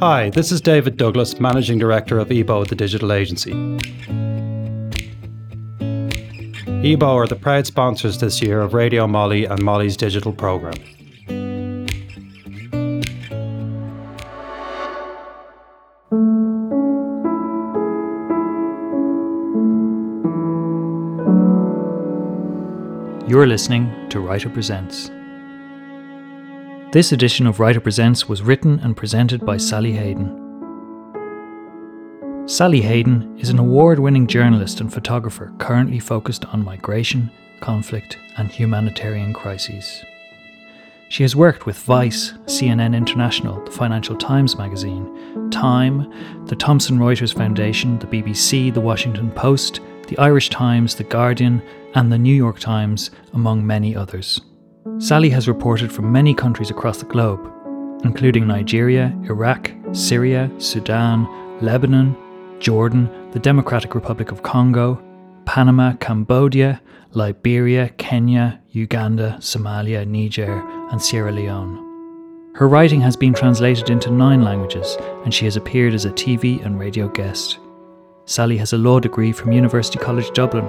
Hi, this is David Douglas, Managing Director of EBO, the digital agency. EBO are the proud sponsors this year of RadioMoLI and MoLI's digital programme. You're listening to Writer Presents. This edition of Writer Presents was written and presented by Sally Hayden. Sally Hayden is an award winning journalist and photographer currently focused on migration, conflict, and humanitarian crises. She has worked with Vice, CNN International, the Financial Times magazine, Time, the Thomson Reuters Foundation, the BBC, the Washington Post, the Irish Times, the Guardian, and the New York Times, among many others. Sally has reported from many countries across the globe, including Nigeria, Iraq, Syria, Sudan, Lebanon, Jordan, the Democratic Republic of Congo, Panama, Cambodia, Liberia, Kenya, Uganda, Somalia, Niger, and Sierra Leone. Her writing has been translated into nine languages, and she has appeared as a TV and radio guest. Sally has a law degree from University College Dublin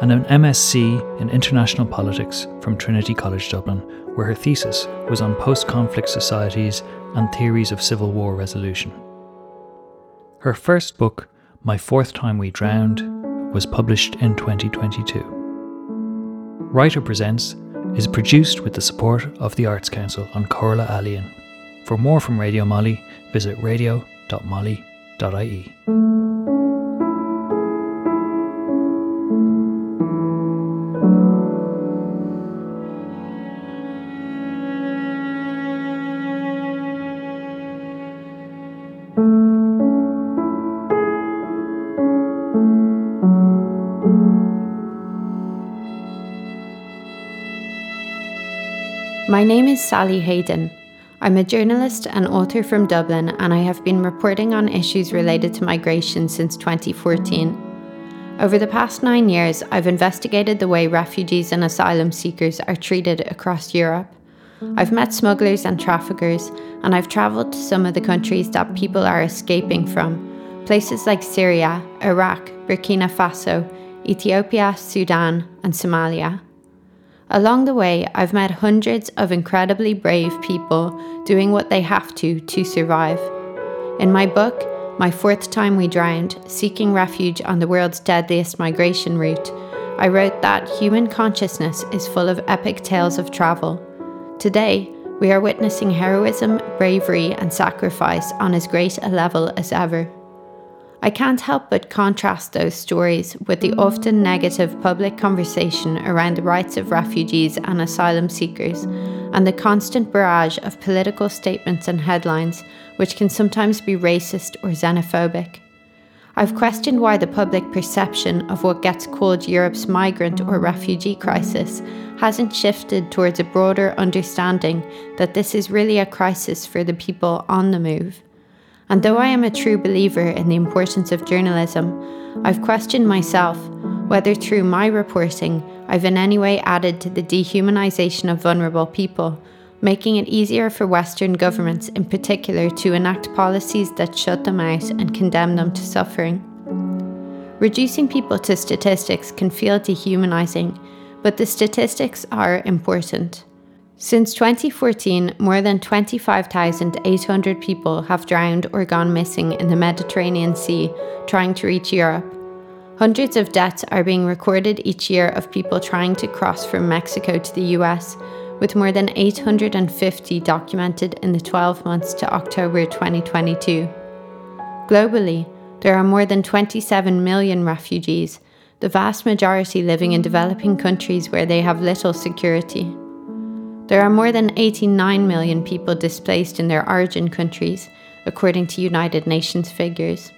and an MSc in International Politics from Trinity College Dublin, where her thesis was on post conflict societies and theories of civil war resolution. Her first book, My Fourth Time We Drowned, was published in 2022. Writer Presents is produced with the support of the Arts Council An Chomhairle Ealaíon. For more from RadioMoLI, visit radio.moli.ie. My name is Sally Hayden. I'm a journalist and author from Dublin, and I have been reporting on issues related to migration since 2014. Over the past nine years, I've investigated the way refugees and asylum seekers are treated across Europe. I've met smugglers and traffickers, and I've travelled to some of the countries that people are escaping from places like Syria, Iraq, Burkina Faso, Ethiopia, Sudan, and Somalia. Along the way, I've met hundreds of incredibly brave people doing what they have to to survive. In my book, My Fourth Time We Drowned Seeking Refuge on the World's Deadliest Migration Route, I wrote that human consciousness is full of epic tales of travel. Today, we are witnessing heroism, bravery, and sacrifice on as great a level as ever. I can't help but contrast those stories with the often negative public conversation around the rights of refugees and asylum seekers, and the constant barrage of political statements and headlines, which can sometimes be racist or xenophobic. I've questioned why the public perception of what gets called Europe's migrant or refugee crisis hasn't shifted towards a broader understanding that this is really a crisis for the people on the move. And though I am a true believer in the importance of journalism, I've questioned myself whether through my reporting I've in any way added to the dehumanisation of vulnerable people, making it easier for Western governments in particular to enact policies that shut them out and condemn them to suffering. Reducing people to statistics can feel dehumanising, but the statistics are important. Since 2014, more than 25,800 people have drowned or gone missing in the Mediterranean Sea trying to reach Europe. Hundreds of deaths are being recorded each year of people trying to cross from Mexico to the US, with more than 850 documented in the 12 months to October 2022. Globally, there are more than 27 million refugees, the vast majority living in developing countries where they have little security. There are more than 89 million people displaced in their origin countries, according to United Nations figures.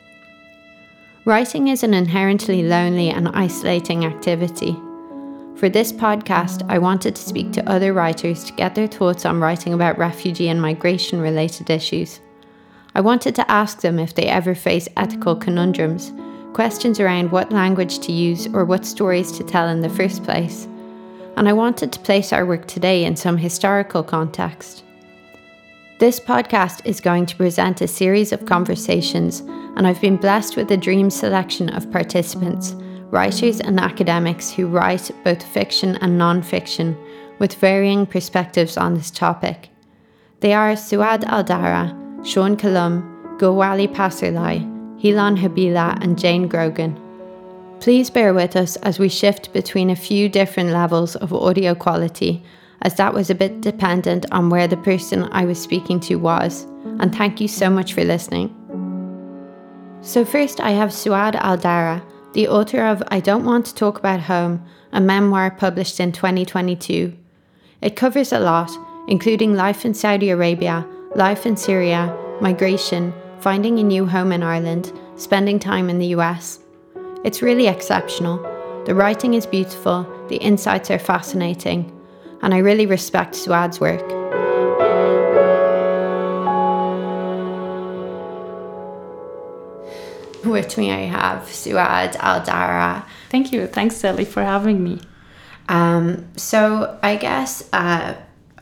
Writing is an inherently lonely and isolating activity. For this podcast, I wanted to speak to other writers to get their thoughts on writing about refugee and migration related issues. I wanted to ask them if they ever face ethical conundrums, questions around what language to use or what stories to tell in the first place and I wanted to place our work today in some historical context. This podcast is going to present a series of conversations, and I've been blessed with a dream selection of participants, writers and academics who write both fiction and non fiction with varying perspectives on this topic. They are Suad Aldarra, Sean Columb, Gulwali Passarlay, Helon Habila, and Jane Grogan. Please bear with us as we shift between a few different levels of audio quality as that was a bit dependent on where the person I was speaking to was, and thank you so much for listening. So, first, I have Suad Aldarra, the author of I Don't Want to Talk About Home, a memoir published in 2022. It covers a lot, including life in Saudi Arabia, life in Syria, migration, finding a new home in Ireland, spending time in the US. It's really exceptional. The writing is beautiful, the insights are fascinating, and I really respect Suad's work. With me, I have Suad Aldarra. Thank you. Thanks, Sally, for having me. Um, so I guess uh,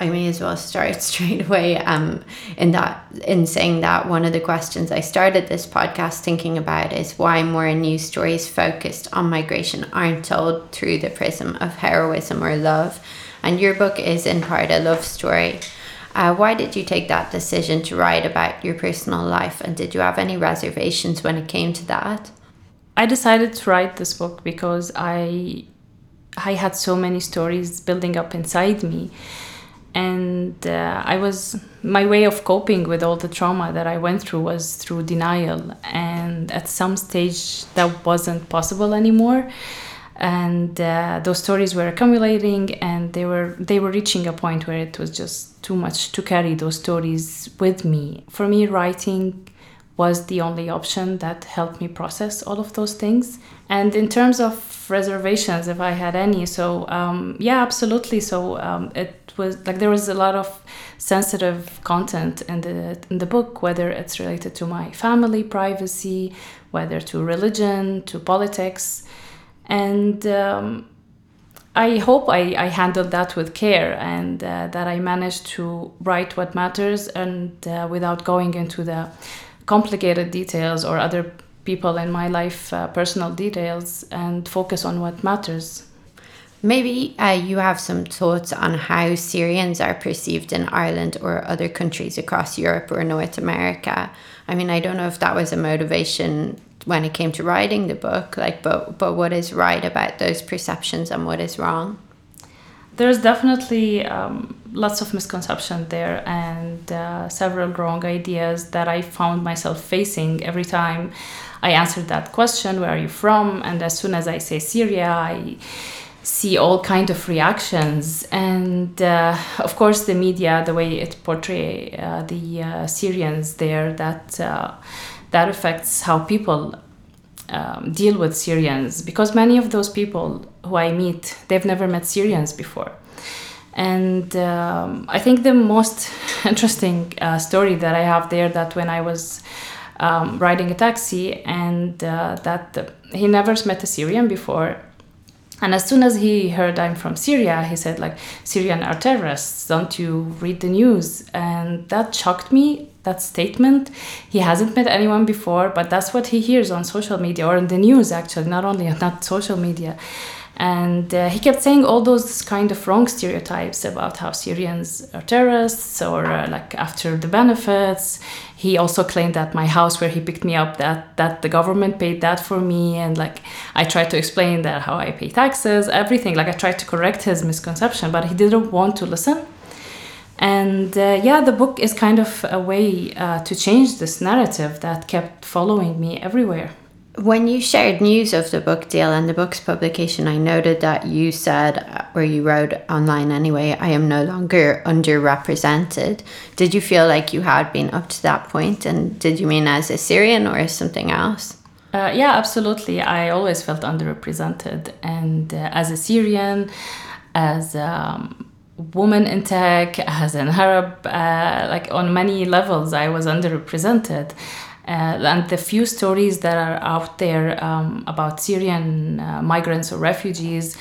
I may as well start straight away. Um, in that, in saying that, one of the questions I started this podcast thinking about is why more news stories focused on migration aren't told through the prism of heroism or love and your book is in part a love story. Uh, why did you take that decision to write about your personal life, and did you have any reservations when it came to that? I decided to write this book because I I had so many stories building up inside me, and uh, I was my way of coping with all the trauma that I went through was through denial, and at some stage that wasn't possible anymore. And uh, those stories were accumulating and they were they were reaching a point where it was just too much to carry those stories with me. For me writing was the only option that helped me process all of those things. And in terms of reservations if i had any so um, yeah absolutely. So um, it was like there was a lot of sensitive content in the in the book whether it's related to my family privacy whether to religion to politics and um, I hope I, I handled that with care and uh, that I managed to write what matters and uh, without going into the complicated details or other people in my life uh, personal details and focus on what matters. Maybe uh, you have some thoughts on how Syrians are perceived in Ireland or other countries across Europe or North America. I mean, I don't know if that was a motivation when it came to writing the book like but but what is right about those perceptions and what is wrong there's definitely um, lots of misconception there and uh, several wrong ideas that i found myself facing every time i answered that question where are you from and as soon as i say syria i see all kind of reactions and uh, of course the media the way it portray uh, the uh, syrians there that uh, that affects how people um, deal with Syrians because many of those people who I meet, they've never met Syrians before. And um, I think the most interesting uh, story that I have there that when I was um, riding a taxi and uh, that he never met a Syrian before and as soon as he heard I'm from Syria, he said like Syrian are terrorists. Don't you read the news? And that shocked me. That statement. He hasn't met anyone before, but that's what he hears on social media or in the news actually, not only not social media. And uh, he kept saying all those kind of wrong stereotypes about how Syrians are terrorists or uh, like after the benefits. He also claimed that my house where he picked me up that that the government paid that for me and like I tried to explain that how I pay taxes, everything. Like I tried to correct his misconception, but he didn't want to listen. And uh, yeah, the book is kind of a way uh, to change this narrative that kept following me everywhere. When you shared news of the book deal and the book's publication, I noted that you said, or you wrote online anyway, I am no longer underrepresented. Did you feel like you had been up to that point? And did you mean as a Syrian or as something else? Uh, yeah, absolutely. I always felt underrepresented. And uh, as a Syrian, as a um, woman in tech, as an Arab, uh, like on many levels, I was underrepresented. Uh, and the few stories that are out there um, about Syrian uh, migrants or refugees,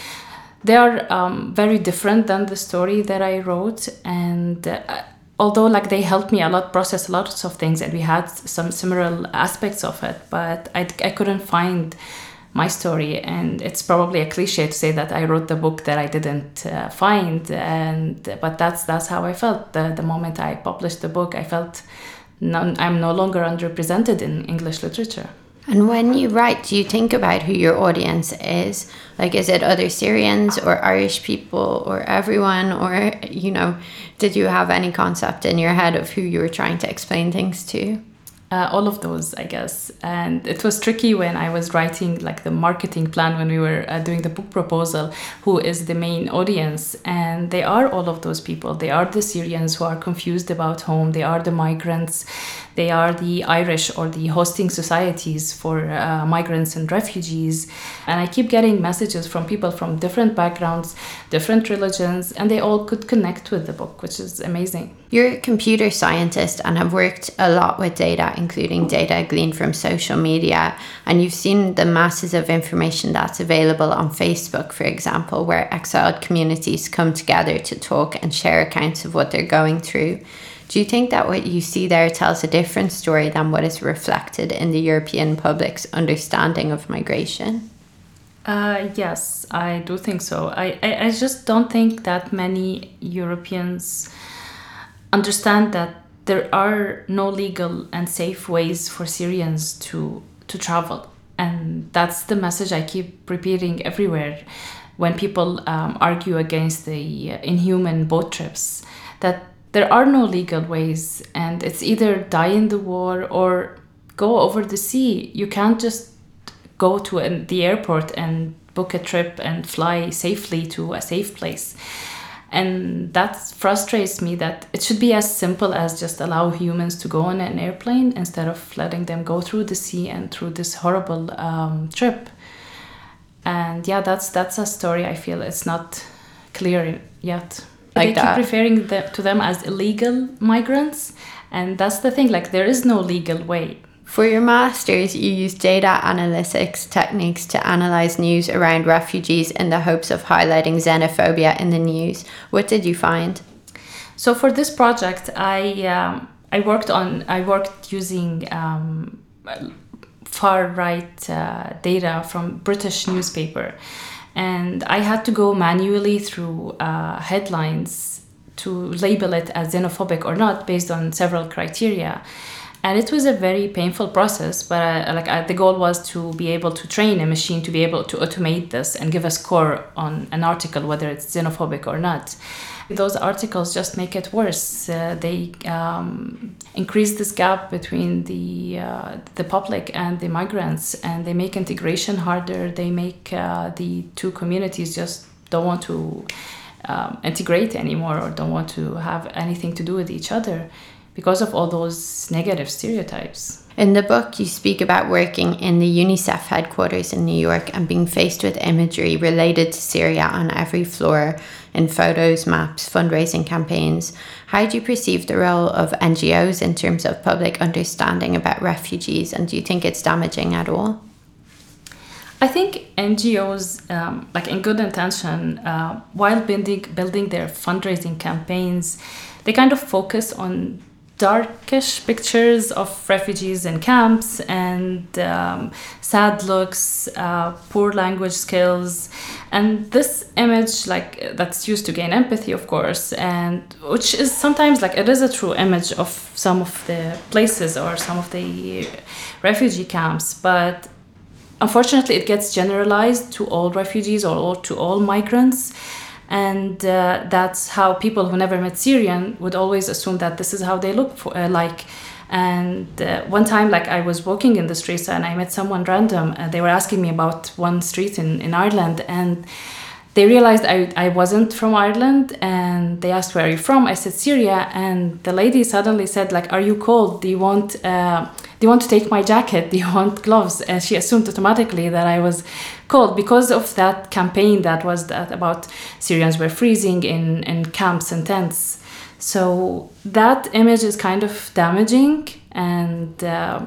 they are um, very different than the story that I wrote. And uh, although like they helped me a lot process lots of things and we had some similar aspects of it but i, I couldn't find my story. And it's probably a cliche to say that i wrote the book that i didn't uh, find. And but that's that's how i felt. The, the moment i published the book i felt no, i'm no longer underrepresented in english literature and when you write, do you think about who your audience is? Like, is it other Syrians or Irish people or everyone? Or, you know, did you have any concept in your head of who you were trying to explain things to? Uh, all of those, I guess. And it was tricky when I was writing like the marketing plan when we were uh, doing the book proposal, who is the main audience. And they are all of those people. They are the Syrians who are confused about home. They are the migrants. They are the Irish or the hosting societies for uh, migrants and refugees. And I keep getting messages from people from different backgrounds, different religions, and they all could connect with the book, which is amazing. You're a computer scientist and have worked a lot with data, including data gleaned from social media. And you've seen the masses of information that's available on Facebook, for example, where exiled communities come together to talk and share accounts of what they're going through. Do you think that what you see there tells a different story than what is reflected in the European public's understanding of migration? Uh, yes, I do think so. I, I, I just don't think that many Europeans understand that there are no legal and safe ways for Syrians to, to travel. And that's the message I keep repeating everywhere when people um, argue against the inhuman boat trips. That there are no legal ways and it's either die in the war or go over the sea. You can't just go to an, the airport and book a trip and fly safely to a safe place. And that frustrates me that it should be as simple as just allow humans to go on an airplane instead of letting them go through the sea and through this horrible um, trip. And yeah that's that's a story i feel it's not clear yet like they that. keep referring them, to them as illegal migrants. And that's the thing like there is no legal way. For your masters you use data analytics techniques to analyze news around refugees in the hopes of highlighting xenophobia in the news. What did you find? So for this project i um, i worked on i worked using um, far right uh, data from british newspaper and I had to go manually through uh, headlines to label it as xenophobic or not based on several criteria. And it was a very painful process but uh, like uh, the goal was to be able to train a machine to be able to automate this and give a score on an article whether it's xenophobic or not those articles just make it worse. Uh, they um, increase this gap between the uh, the public and the migrants, and they make integration harder. They make uh, the two communities just don't want to um, integrate anymore or don't want to have anything to do with each other because of all those negative stereotypes. In the book, you speak about working in the UNICEF headquarters in New York and being faced with imagery related to Syria on every floor in photos, maps, fundraising campaigns. How do you perceive the role of NGOs in terms of public understanding about refugees, and do you think it's damaging at all? I think NGOs, um, like in good intention, uh, while building building their fundraising campaigns, they kind of focus on darkish pictures of refugees in camps and um, sad looks, uh, poor language skills, and this image like that's used to gain empathy, of course, and which is sometimes like it is a true image of some of the places or some of the refugee camps, but unfortunately it gets generalized to all refugees or to all migrants and uh, that's how people who never met Syrian would always assume that this is how they look for, uh, like. And uh, one time, like I was walking in the streets and I met someone random. and they were asking me about one street in, in Ireland, and they realized I, I wasn't from Ireland and they asked where are you from? I said Syria. And the lady suddenly said like are you cold? Do you want uh, do you want to take my jacket? Do you want gloves? And she assumed automatically that I was cold because of that campaign that was that about Syrians were freezing in, in camps and tents. So that image is kind of damaging and uh,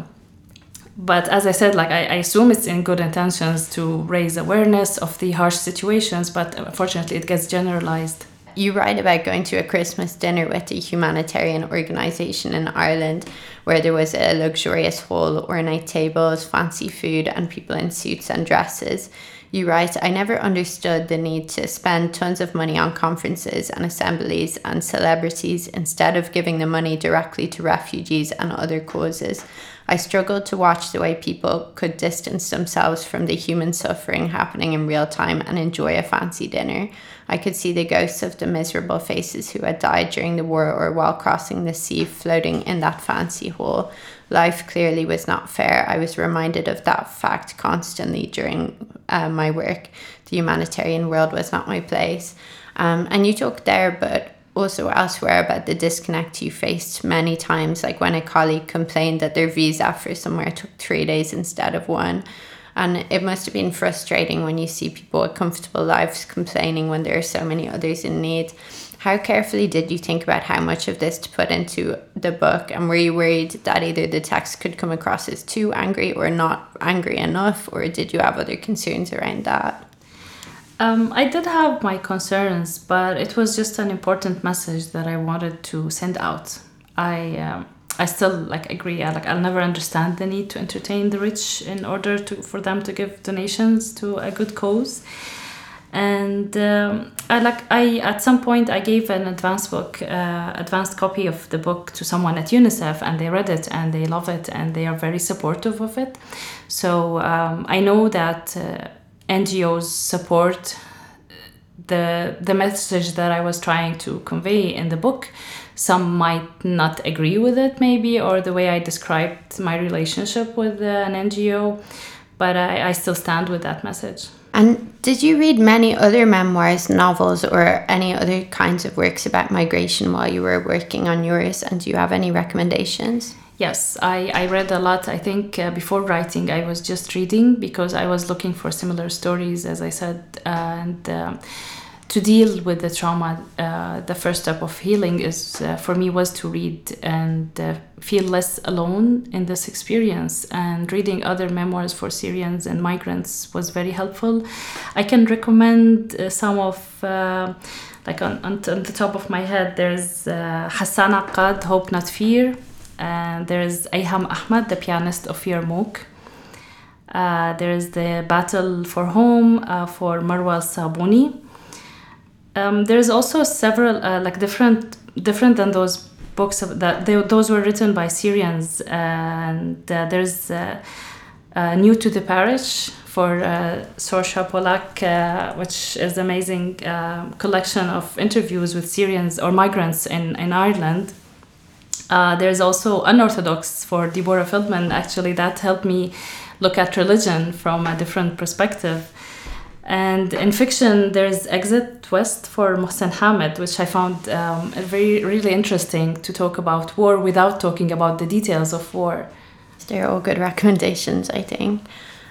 but as I said, like I, I, assume it's in good intentions to raise awareness of the harsh situations, but unfortunately it gets generalized. you write about going to a Christmas dinner with a humanitarian organisation in Ireland where there was a luxurious hall, ornate tables, fancy food, and people in suits and dresses. You write, I never understood the need to spend tons of money on conferences and assemblies and celebrities instead of giving the money directly to refugees and other causes. I struggled to watch the way people could distance themselves from the human suffering happening in real time and enjoy a fancy dinner. I could see the ghosts of the miserable faces who had died during the war or while crossing the sea floating in that fancy hall. Life clearly was not fair. I was reminded of that fact constantly during uh, my work. The humanitarian world was not my place. Um, and you talk there, but also elsewhere about the disconnect you faced many times, like when a colleague complained that their visa for somewhere took three days instead of one. And it must have been frustrating when you see people with comfortable lives complaining when there are so many others in need. How carefully did you think about how much of this to put into the book? And were you worried that either the text could come across as too angry or not angry enough? Or did you have other concerns around that? Um, I did have my concerns, but it was just an important message that I wanted to send out. I um, I still like agree. I, like I'll never understand the need to entertain the rich in order to for them to give donations to a good cause. And um, I like I at some point I gave an advanced book, uh, advanced copy of the book to someone at UNICEF, and they read it and they love it and they are very supportive of it. So um, I know that. Uh, NGOs support the the message that I was trying to convey in the book. Some might not agree with it, maybe, or the way I described my relationship with uh, an NGO, but I, I still stand with that message. And did you read many other memoirs, novels, or any other kinds of works about migration while you were working on yours? And do you have any recommendations? Yes, I, I read a lot. I think uh, before writing, I was just reading because I was looking for similar stories, as I said. and uh, to deal with the trauma, uh, the first step of healing is uh, for me was to read and uh, feel less alone in this experience. And reading other memoirs for Syrians and migrants was very helpful. I can recommend uh, some of like on, on, on, the top of my head, there's Hassan Akkad, Hope Not Fear uh, there is Ayham Ahmad, the pianist of Yarmouk. Uh, there is the Battle for Home uh, for Marwa Sabouni. Um, there's also several uh, like different different than those books that they, those were written by Syrians and uh, there's uh, New to the Parish for uh, Sorcha Pollak, which is amazing collection of interviews with Syrians or migrants in, in Ireland uh, there's also unorthodox for Deborah Feldman. Actually, that helped me look at religion from a different perspective. And in fiction, there's Exit West for Mohsin Hamid, which I found um, very really interesting to talk about war without talking about the details of war. They're all good recommendations, I think.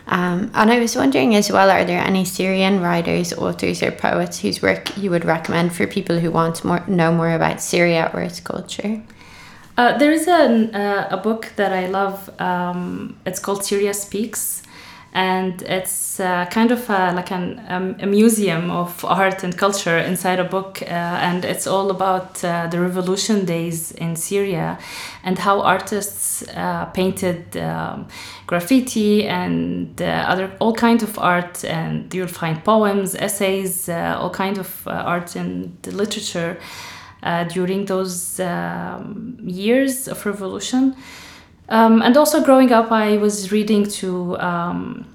Um, and I was wondering as well, are there any Syrian writers, authors, or poets whose work you would recommend for people who want to know more about Syria or its culture? Uh, there is a, uh, a book that I love. Um, it's called Syria Speaks, and it's uh, kind of a, like an, um, a museum of art and culture inside a book. Uh, and it's all about uh, the revolution days in Syria and how artists uh, painted um, graffiti and other all kinds of art. And you'll find poems, essays, all kinds of art and literature uh, during those um, years of revolution. Um, and also growing up, I was reading to um,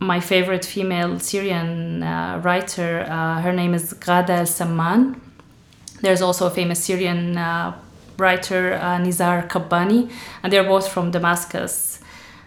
my favorite female Syrian uh, writer. Uh, her name is Ghada El Samman. There's also a famous Syrian uh, writer, uh, Nizar Kabbani, and they're both from Damascus.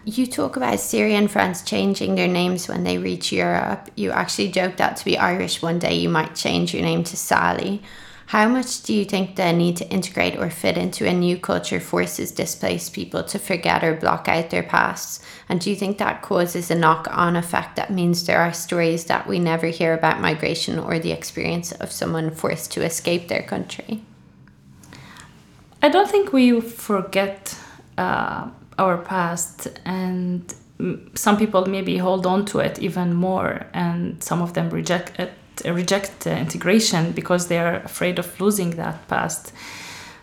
You talk about Syrian friends changing their names when they reach Europe. You actually joked that to be Irish one day you might change your name to Sally. How much do you think the need to integrate or fit into a new culture forces displaced people to forget or block out their pasts? And do you think that causes a knock on effect that means there are stories that we never hear about migration or the experience of someone forced to escape their country? I don't think we forget uh, our past, and some people maybe hold on to it even more, and some of them reject it reject integration because they are afraid of losing that past.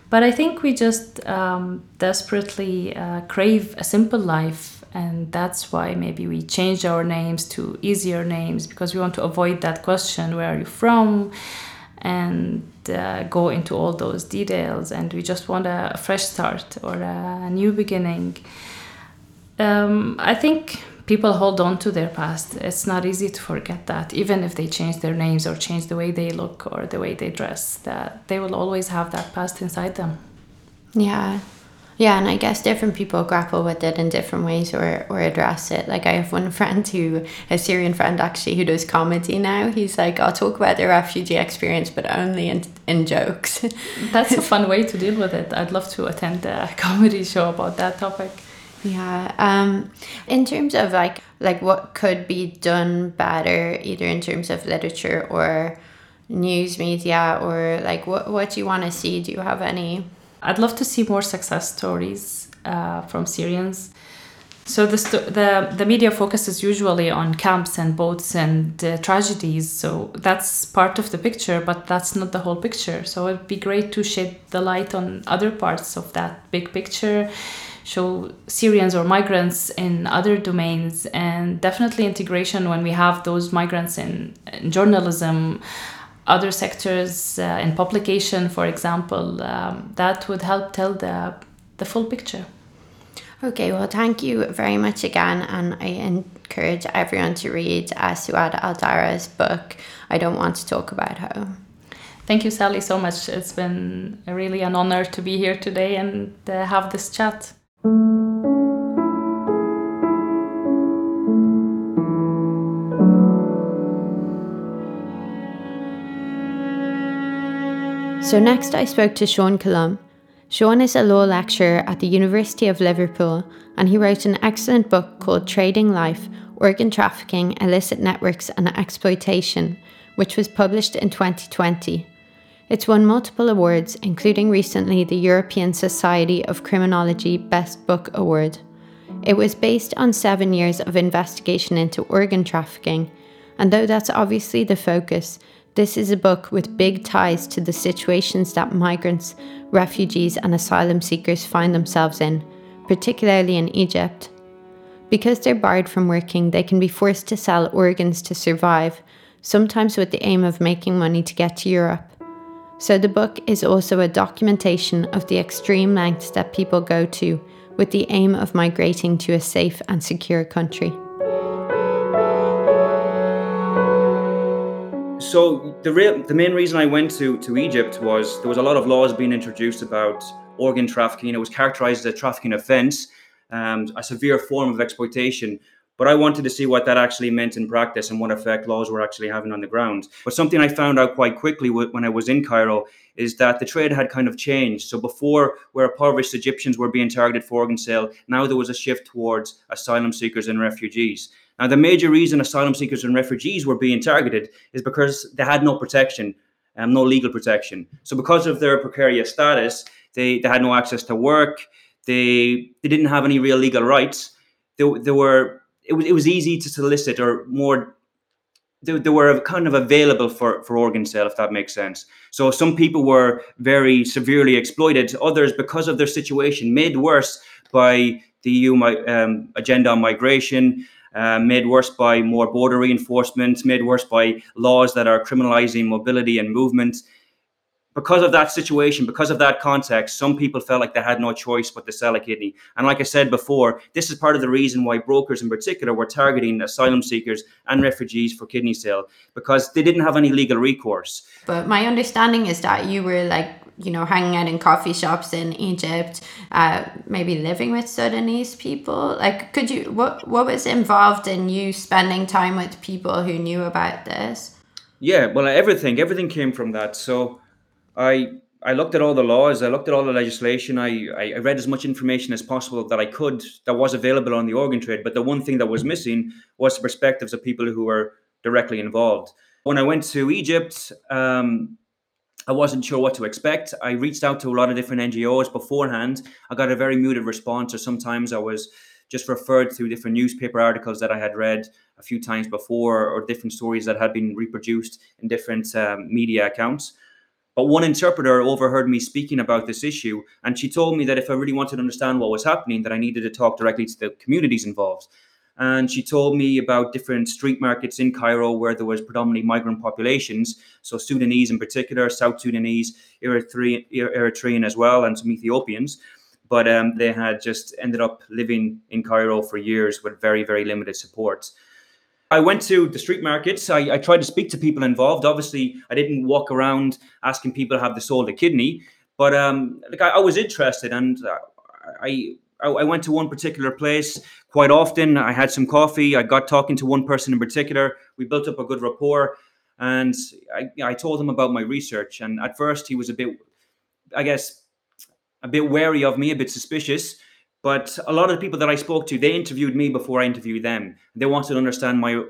But I think we just um, desperately uh, crave a simple life, and that's why maybe we change our names to easier names because we want to avoid that question where are you from? And uh, go into all those details, and we just want a, a fresh start or a new beginning. Um, I think people hold on to their past. It's not easy to forget that, even if they change their names or change the way they look or the way they dress, that they will always have that past inside them. Yeah. Yeah, and I guess different people grapple with it in different ways or, or address it. Like I have one friend who, a Syrian friend actually, who does comedy now. He's like, I'll talk about the refugee experience, but only in, in jokes. That's a fun way to deal with it. I'd love to attend a comedy show about that topic. Yeah. Um, in terms of like like what could be done better, either in terms of literature or news media, or like what what do you want to see? Do you have any? I'd love to see more success stories uh, from Syrians. So the, the the media focuses usually on camps and boats and uh, tragedies. So that's part of the picture, but that's not the whole picture. So it'd be great to shed the light on other parts of that big picture show Syrians or migrants in other domains, and definitely integration when we have those migrants in, in journalism, other sectors, uh, in publication, for example, um, that would help tell the, the full picture. Okay, well, thank you very much again, and I encourage everyone to read uh, Suad Aldarra's book. I don't want to talk about her. Thank you, Sally, so much. It's been really an honor to be here today and uh, have this chat. So, next I spoke to Sean Columb. Sean is a law lecturer at the University of Liverpool and he wrote an excellent book called Trading Life Organ Trafficking, Illicit Networks and Exploitation, which was published in 2020. It's won multiple awards, including recently the European Society of Criminology Best Book Award. It was based on seven years of investigation into organ trafficking, and though that's obviously the focus, this is a book with big ties to the situations that migrants, refugees, and asylum seekers find themselves in, particularly in Egypt. Because they're barred from working, they can be forced to sell organs to survive, sometimes with the aim of making money to get to Europe. So the book is also a documentation of the extreme lengths that people go to with the aim of migrating to a safe and secure country. So the real, the main reason I went to to Egypt was there was a lot of laws being introduced about organ trafficking. It was characterized as a trafficking offence, um, a severe form of exploitation. But I wanted to see what that actually meant in practice and what effect laws were actually having on the ground. But something I found out quite quickly when I was in Cairo is that the trade had kind of changed. So before, where impoverished Egyptians were being targeted for organ sale, now there was a shift towards asylum seekers and refugees. Now, the major reason asylum seekers and refugees were being targeted is because they had no protection, um, no legal protection. So because of their precarious status, they, they had no access to work. They they didn't have any real legal rights. They, they were it was it was easy to solicit or more they, they were kind of available for, for organ sale, if that makes sense. So some people were very severely exploited. Others, because of their situation, made worse by the EU um, agenda on migration, uh, made worse by more border reinforcement, made worse by laws that are criminalizing mobility and movement because of that situation, because of that context, some people felt like they had no choice but to sell a kidney. And like I said before, this is part of the reason why brokers in particular were targeting asylum seekers and refugees for kidney sale because they didn't have any legal recourse. But my understanding is that you were like, you know, hanging out in coffee shops in Egypt, uh, maybe living with Sudanese people. Like, could you, what, what was involved in you spending time with people who knew about this? Yeah, well, everything, everything came from that. So, I I looked at all the laws, I looked at all the legislation, I, I read as much information as possible that I could that was available on the organ trade. But the one thing that was missing was the perspectives of people who were directly involved. When I went to Egypt, um, I wasn't sure what to expect. I reached out to a lot of different NGOs beforehand. I got a very muted response, or sometimes I was just referred to different newspaper articles that I had read a few times before, or different stories that had been reproduced in different um, media accounts. But one interpreter overheard me speaking about this issue, and she told me that if I really wanted to understand what was happening, that I needed to talk directly to the communities involved. And she told me about different street markets in Cairo where there was predominantly migrant populations, so Sudanese in particular, South Sudanese, Eritrean, Eritrean as well, and some Ethiopians. But um, they had just ended up living in Cairo for years with very, very limited support. I went to the street markets. I, I, tried to speak to people involved. Obviously, I didn't walk around asking people have they sold a kidney, but um, like I, I was interested, and uh, I I went to one particular place quite often. I had some coffee. I got talking to one person in particular. We built up a good rapport, and I, I told him about my research. And at first, he was a bit, I guess, a bit wary of me, a bit suspicious. But a lot of the people that I spoke to, they interviewed me before I interviewed them. They wanted to understand my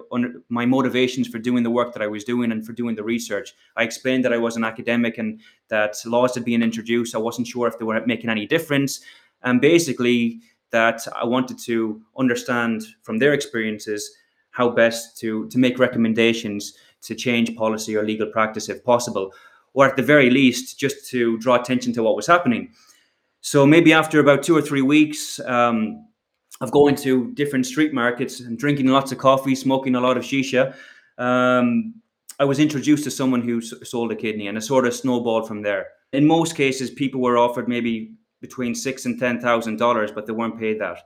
my motivations for doing the work that I was doing and for doing the research. I explained that I was an academic and that laws had been introduced. I wasn't sure if they were making any difference, and basically that I wanted to understand from their experiences how best to to make recommendations to change policy or legal practice if possible, or at the very least, just to draw attention to what was happening. So maybe after about two or three weeks um, of going to different street markets and drinking lots of coffee, smoking a lot of shisha, um, I was introduced to someone who sold a kidney, and it sort of snowballed from there. In most cases, people were offered maybe between six and ten thousand dollars, but they weren't paid that.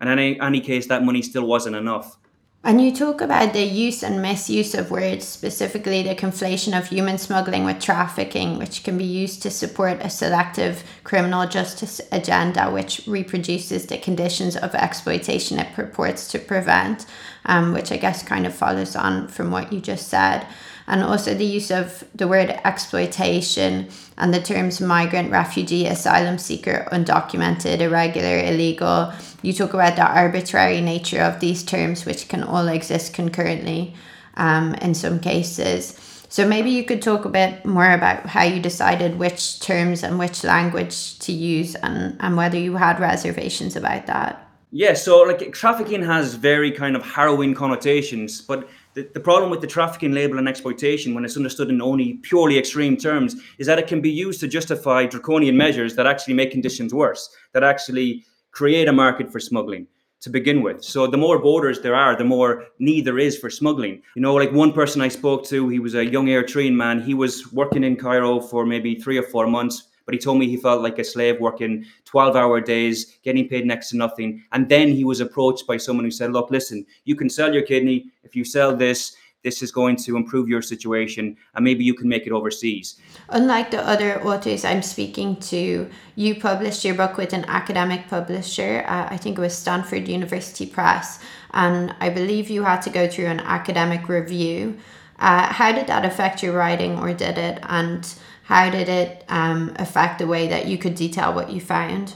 And in any, any case, that money still wasn't enough. And you talk about the use and misuse of words, specifically the conflation of human smuggling with trafficking, which can be used to support a selective criminal justice agenda, which reproduces the conditions of exploitation it purports to prevent, um, which I guess kind of follows on from what you just said and also the use of the word exploitation and the terms migrant, refugee, asylum seeker, undocumented, irregular, illegal. You talk about the arbitrary nature of these terms, which can all exist concurrently um, in some cases. So maybe you could talk a bit more about how you decided which terms and which language to use and, and whether you had reservations about that. Yeah, so like trafficking has very kind of harrowing connotations, but the, the problem with the trafficking label and exploitation, when it's understood in only purely extreme terms, is that it can be used to justify draconian measures that actually make conditions worse, that actually create a market for smuggling to begin with. So the more borders there are, the more need there is for smuggling. You know, like one person I spoke to, he was a young Eritrean man. He was working in Cairo for maybe three or four months but he told me he felt like a slave working 12 hour days, getting paid next to nothing. And then he was approached by someone who said, Look, listen, you can sell your kidney. If you sell this, this is going to improve your situation and maybe you can make it overseas. Unlike the other authors I'm speaking to, you published your book with an academic publisher. Uh, I think it was Stanford University Press. And I believe you had to go through an academic review. Uh, how did that affect your writing, or did it? And how did it um, affect the way that you could detail what you found?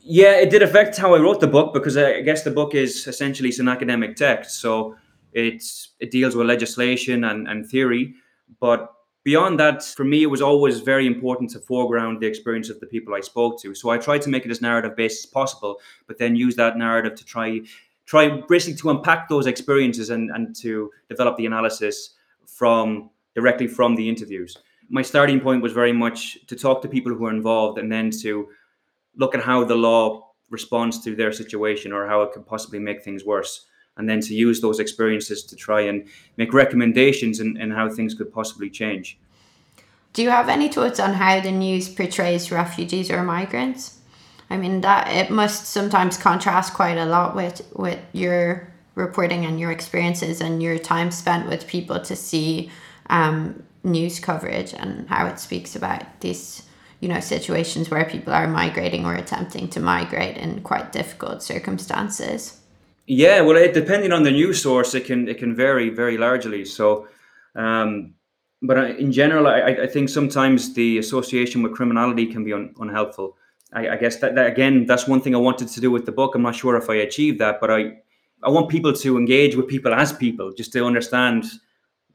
Yeah, it did affect how I wrote the book because I guess the book is essentially it's an academic text. So it's it deals with legislation and, and theory. But beyond that, for me, it was always very important to foreground the experience of the people I spoke to. So I tried to make it as narrative based as possible, but then use that narrative to try try basically to unpack those experiences and, and to develop the analysis from directly from the interviews my starting point was very much to talk to people who are involved and then to look at how the law responds to their situation or how it could possibly make things worse. And then to use those experiences to try and make recommendations and, how things could possibly change. Do you have any thoughts on how the news portrays refugees or migrants? I mean that it must sometimes contrast quite a lot with with your reporting and your experiences and your time spent with people to see um, news coverage and how it speaks about these you know situations where people are migrating or attempting to migrate in quite difficult circumstances. Yeah well it, depending on the news source it can it can vary very largely. So um, but in general I, I think sometimes the association with criminality can be un, unhelpful. I, I guess that, that again that's one thing i wanted to do with the book. I'm not sure if i achieved that but i i want people to engage with people as people just to understand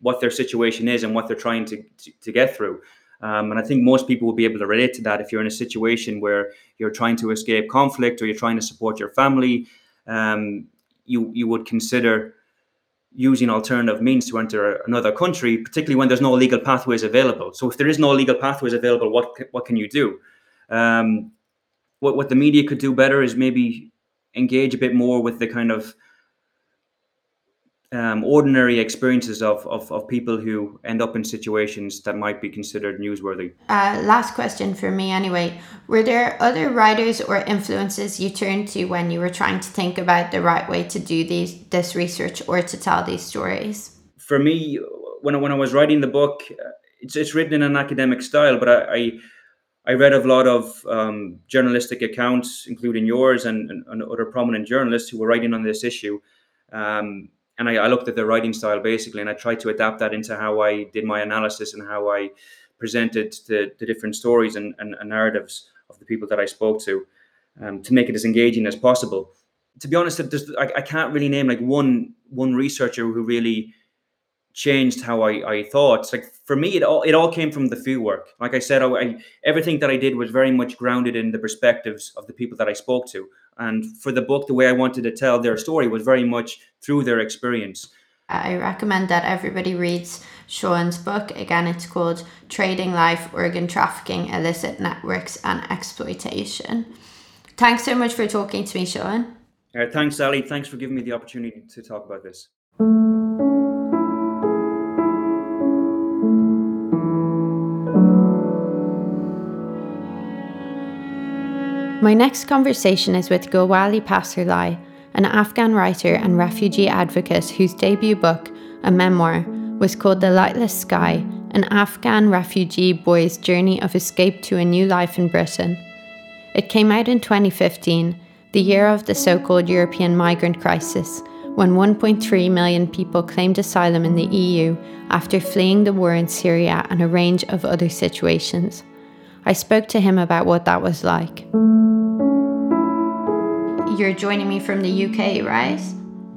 what their situation is and what they're trying to, to, to get through. Um, and I think most people will be able to relate to that if you're in a situation where you're trying to escape conflict or you're trying to support your family. Um, you you would consider using alternative means to enter another country, particularly when there's no legal pathways available. So if there is no legal pathways available, what what can you do? Um, what what the media could do better is maybe engage a bit more with the kind of um, ordinary experiences of, of, of people who end up in situations that might be considered newsworthy. Uh, last question for me, anyway. Were there other writers or influences you turned to when you were trying to think about the right way to do these this research or to tell these stories? For me, when I, when I was writing the book, uh, it's it's written in an academic style, but I. I I read a lot of um, journalistic accounts, including yours and, and, and, other prominent journalists who were writing on this issue. Um, and I, I, looked at their writing style basically, and I tried to adapt that into how I did my analysis and how I presented the, the different stories and, and, and narratives of the people that I spoke to, um, to make it as engaging as possible. To be honest, I, I can't really name like one one researcher who really changed how I, I thought. Like for me, it all it all came from the field work. Like I said, I, I, everything that I did was very much grounded in the perspectives of the people that I spoke to. And for the book, the way I wanted to tell their story was very much through their experience. I recommend that everybody reads Sean's book. Again, it's called Trading Life, Organ Trafficking, Illicit Networks and Exploitation. Thanks so much for talking to me, Sean. Uh, thanks, Sally. Thanks for giving me the opportunity to talk about this. My next conversation is with Gulwali Passarlay, an Afghan writer and refugee advocate whose debut book, a memoir, was called The Lightless Sky An Afghan Refugee Boy's Journey of Escape to a New Life in Britain. It came out in 2015, the year of the so called European migrant crisis, when 1.3 million people claimed asylum in the EU after fleeing the war in Syria and a range of other situations. I spoke to him about what that was like. You're joining me from the UK, right?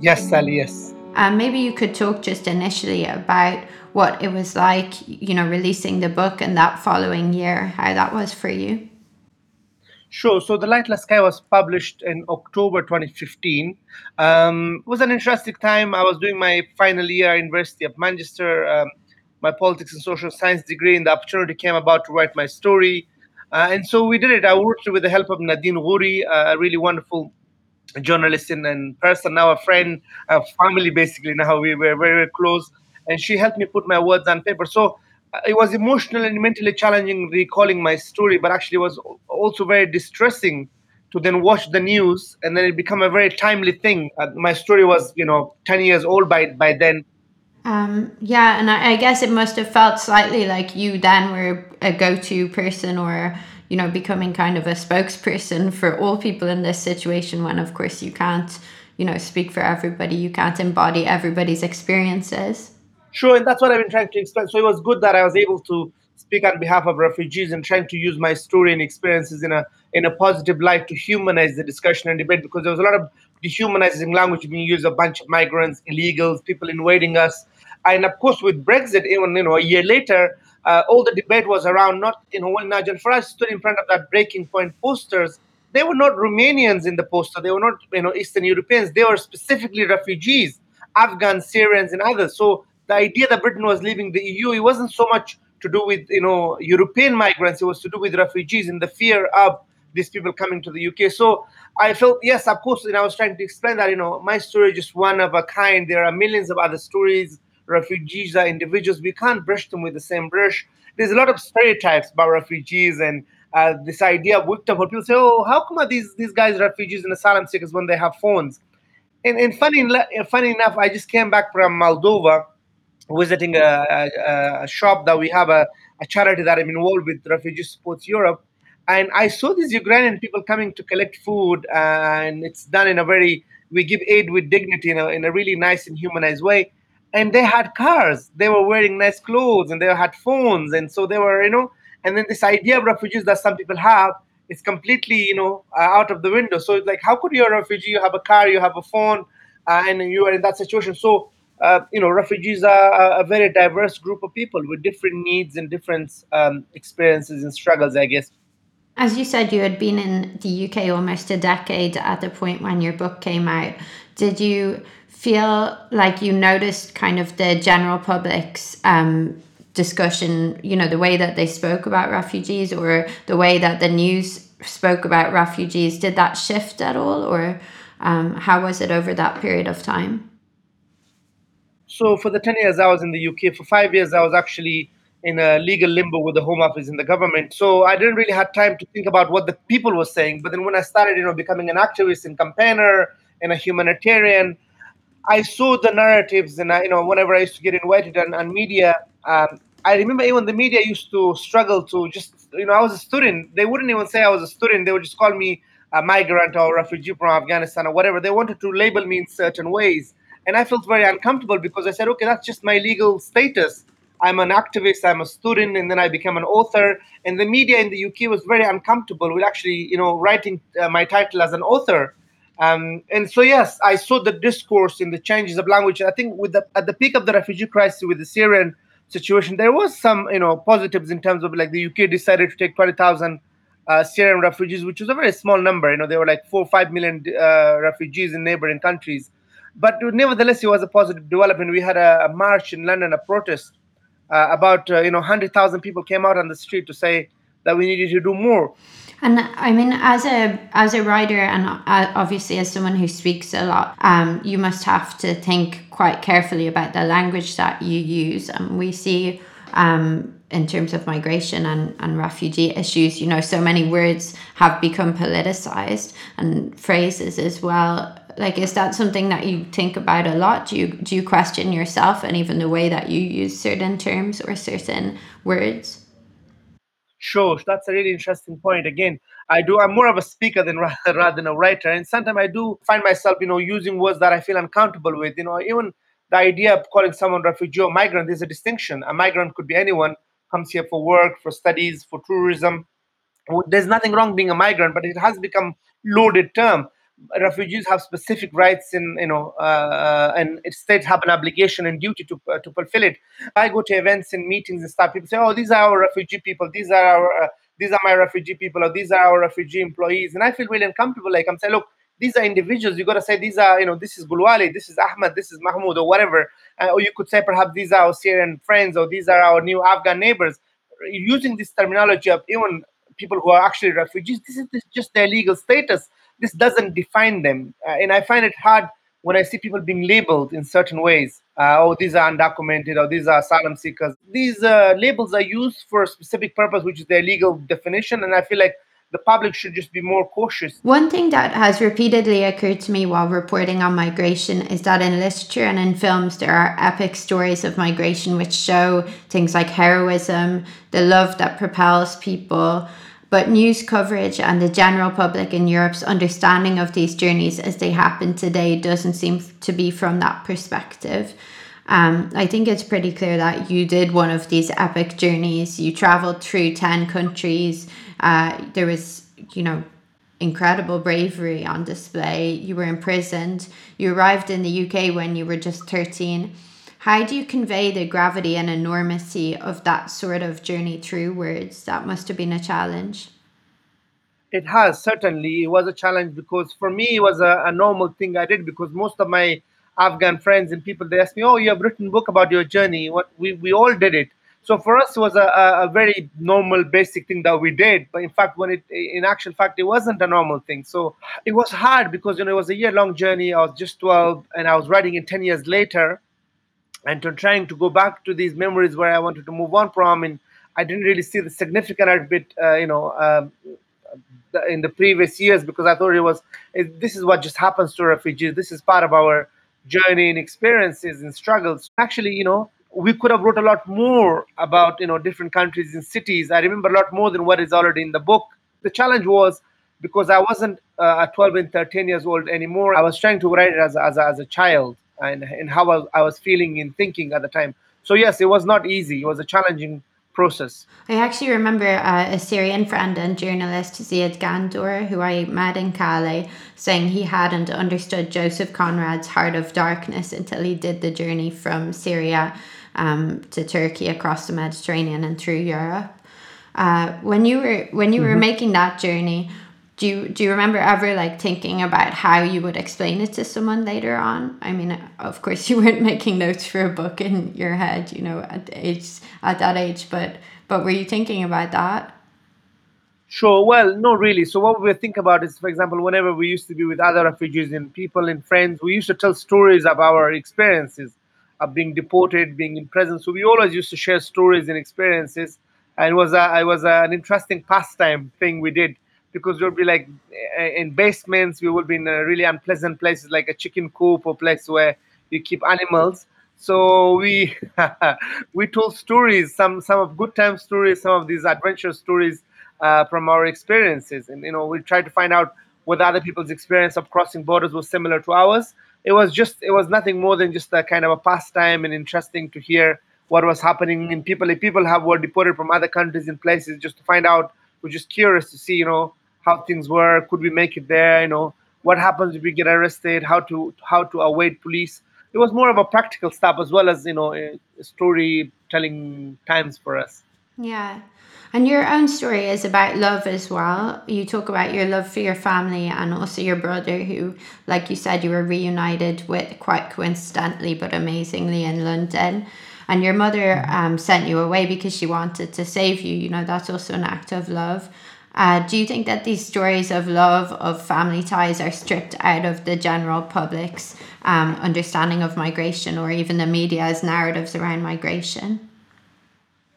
Yes, Sally, yes. Um, maybe you could talk just initially about what it was like, you know, releasing the book and that following year, how that was for you. Sure. So The Lightless Sky was published in October 2015. Um, it was an interesting time. I was doing my final year at University of Manchester. Um, my politics and social science degree, and the opportunity came about to write my story. Uh, and so we did it. I worked with the help of Nadine Ghouri, uh, a really wonderful journalist and, and person, now a friend, a family basically. Now we were very, very close. And she helped me put my words on paper. So uh, it was emotional and mentally challenging recalling my story, but actually was also very distressing to then watch the news and then it became a very timely thing. Uh, my story was, you know, 10 years old by, by then um, yeah, and I, I, guess it must have felt slightly like you then were a go to person or, you know, becoming kind of a spokesperson for all people in this situation when, of course, you can't, you know, speak for everybody. You can't embody everybody's experiences. Sure, and that's what I've been trying to explain. So it was good that I was able to speak on behalf of refugees and trying to use my story and experiences in a in a positive light to humanize the discussion and debate because there was a lot of dehumanizing language being used a bunch of migrants illegals people invading us and of course, with Brexit, even you know a year later, uh, all the debate was around not you know when Nigel Farage stood in front of that breaking point posters. They were not Romanians in the poster. They were not you know Eastern Europeans. They were specifically refugees, Afghans, Syrians, and others. So the idea that Britain was leaving the EU, it wasn't so much to do with you know European migrants. It was to do with refugees and the fear of these people coming to the UK. So I felt yes, of course, and I was trying to explain that you know my story is just one of a kind. There are millions of other stories refugees are individuals. We can't brush them with the same brush. There's a lot of stereotypes about refugees and uh, this idea of victim. People say, "Oh, how come are these these guys refugees and asylum seekers when they have phones?" And, and funny, funny enough, I just came back from Moldova, visiting a, a, a shop that we have a, a charity that I'm involved with, Refugee Supports Europe, and I saw these Ukrainian people coming to collect food, and it's done in a very we give aid with dignity in a, in a really nice and humanized way and they had cars. They were wearing nice clothes and they had phones. And so they were you know and then this idea of refugees that some people have is completely you know uh, out of the window. So it's like how could you a refugee? You have a car you have a phone uh, and you are in that situation. So uh, you know refugees are a very diverse group of people with different needs and different um, experiences and struggles i guess. As you said you had been in the uk almost a decade at the point when your book came out. Did you feel like you noticed kind of the general public's um, discussion, you know, the way that they spoke about refugees or the way that the news spoke about refugees, did that shift at all or um, how was it over that period of time? So for the 10 years I was in the UK, for five years I was actually in a legal limbo with the Home Office in the government. So I didn't really have time to think about what the people were saying. But then when I started, you know, becoming an activist and campaigner and a humanitarian, I saw the narratives, and I, you know, whenever I used to get invited on, on media, um, I remember even the media used to struggle to just, you know, I was a student. They wouldn't even say I was a student. They would just call me a migrant or refugee from Afghanistan or whatever. They wanted to label me in certain ways. And I felt very uncomfortable because I said, okay, that's just my legal status. I'm an activist, I'm a student, and then I became an author. And the media in the UK was very uncomfortable with actually, you know, writing uh, my title as an author. Um, and so, yes, I saw the discourse in the changes of language. I think with the at the peak of the refugee crisis with the Syrian situation, there was some, you know, positives in terms of like the UK decided to take 20,000 uh, Syrian refugees, which was a very small number. You know, there were like four, or five million uh, refugees in neighboring countries. But nevertheless, it was a positive development. We had a, a march in London, a protest. Uh, about uh, you know, hundred thousand people came out on the street to say that we needed to do more. And I mean, as a as a writer, and uh, obviously as someone who speaks a lot, um, you must have to think quite carefully about the language that you use. And we see, um, in terms of migration and, and refugee issues, you know, so many words have become politicized and phrases as well. Like, is that something that you think about a lot? Do you do you question yourself and even the way that you use certain terms or certain words? Sure, that's a really interesting point. Again, I do. I'm more of a speaker than rather than a writer, and sometimes I do find myself, you know, using words that I feel uncomfortable with. You know, even the idea of calling someone refugee or migrant is a distinction. A migrant could be anyone comes here for work, for studies, for tourism. There's nothing wrong being a migrant, but it has become loaded term refugees have specific rights in you know uh, and states have an obligation and duty to uh, to fulfill it. I go to events and meetings and stuff people say oh these are our refugee people these are our uh, these are my refugee people or these are our refugee employees. And i feel really uncomfortable like i'm saying look these are individuals you got to say these are you know this is gulwali this is ahmed this is mahmoud or whatever. Uh, or you could say perhaps these are our syrian friends or these are our new afghan neighbors. Using this terminology of even people who are actually refugees this is just their legal status this doesn't define them. Uh, and I find it hard when I see people being labeled in certain ways. Uh, oh, these are undocumented, or these are asylum seekers. These uh, labels are used for a specific purpose, which is their legal definition. And I feel like the public should just be more cautious. One thing that has repeatedly occurred to me while reporting on migration is that in literature and in films, there are epic stories of migration which show things like heroism, the love that propels people but news coverage and the general public in Europe's understanding of these journeys as they happen today doesn't seem to be from that perspective. Um, I think it's pretty clear that you did one of these epic journeys. You traveled through 10 countries. Uh, there was, you know, incredible bravery on display. You were imprisoned. You arrived in the UK when you were just 13. How do you convey the gravity and enormity of that sort of journey through words? That must have been a challenge. It has certainly. It was a challenge because for me it was a, a normal thing I did because most of my Afghan friends and people they ask me, "Oh, you have written book about your journey." What we we all did it. So for us, it was a, a very normal, basic thing that we did. But in fact, when it, in actual fact, it wasn't a normal thing. So it was hard because you know it was a year-long journey. I was just 12, and I was writing it 10 years later and to trying to go back to these memories where I wanted to move on from, and I didn't really see the significant bit, uh, you know, um, in the previous years because I thought it was it, this is what just happens to refugees. This is part of our journey and experiences and struggles. Actually, you know, we could have wrote a lot more about you know different countries and cities. I remember a lot more than what is already in the book. The challenge was because I wasn't uh, 12 and 13 years old anymore. I was trying to write it as, as, as a child and, and how I, I was feeling and thinking at the time. So yes, it was not easy. It was a challenging process. I actually remember uh, a Syrian friend and journalist, Ziad Gandour, who I met in Calais, saying he hadn't understood Joseph Conrad's Heart of Darkness until he did the journey from Syria um, to Turkey across the Mediterranean and through Europe. Uh, when you were when you mm-hmm. were making that journey, do you do you remember ever like thinking about how you would explain it to someone later on i mean of course you weren't making notes for a book in your head you know at age at that age but but were you thinking about that Sure. Well, no, really. So what we think about is, for example, whenever we used to be with other refugees and people and friends, we used to tell stories of our experiences of being deported, being in prison. So we always used to share stories and experiences, and it was a, it was a, an interesting pastime thing we did because we'll be like eh, in basements, we will be in really unpleasant places like a chicken coop or place where you keep animals. So we we told stories, some some of good time stories, some of these adventure stories uh, from our experiences. And you know, we tried to find out whether other people's experience of crossing borders was similar to ours. It was just it was nothing more than just a kind of a pastime and interesting to hear what was happening in people. If people have were deported from other countries and places, just to find out. We're just curious to see, you know, how things were. Could we make it there? You know, what happens if we get arrested? How to how to await police? It was more of a practical stuff as well as you know, storytelling times for us. Yeah. And your own story is about love as well. You talk about your love for your family and also your brother, who, like you said, you were reunited with quite coincidentally but amazingly in London. And your mother um, sent you away because she wanted to save you. You know, that's also an act of love. Uh, do you think that these stories of love, of family ties, are stripped out of the general public's um, understanding of migration or even the media's narratives around migration?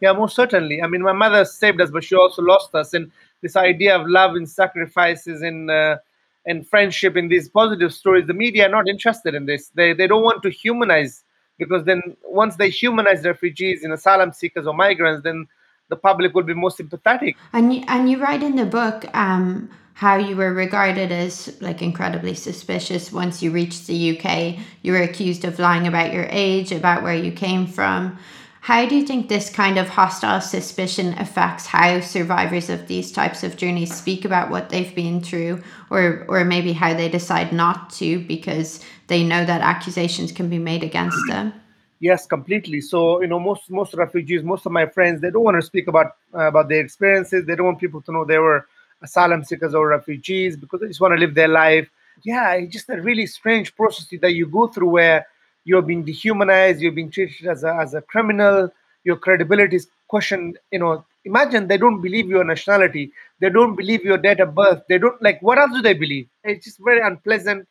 Yeah, most certainly. I mean, my mother saved us, but she also lost us. And this idea of love and sacrifices and uh, and friendship in these positive stories, the media are not interested in this. They they don't want to humanize because then once they humanize refugees and asylum seekers or migrants, then the public will be more sympathetic. And you, and you write in the book um, how you were regarded as like incredibly suspicious once you reached the UK. You were accused of lying about your age, about where you came from. How do you think this kind of hostile suspicion affects how survivors of these types of journeys speak about what they've been through, or or maybe how they decide not to because they know that accusations can be made against them? Yes, completely. So you know, most most refugees, most of my friends, they don't want to speak about uh, about their experiences. They don't want people to know they were asylum seekers or refugees because they just want to live their life. Yeah, it's just a really strange process that you go through where you're being dehumanized, you're being treated as a, as a criminal, your credibility is questioned. You know, imagine they don't believe your nationality, they don't believe your date of birth, they don't like what else do they believe? It's just very unpleasant.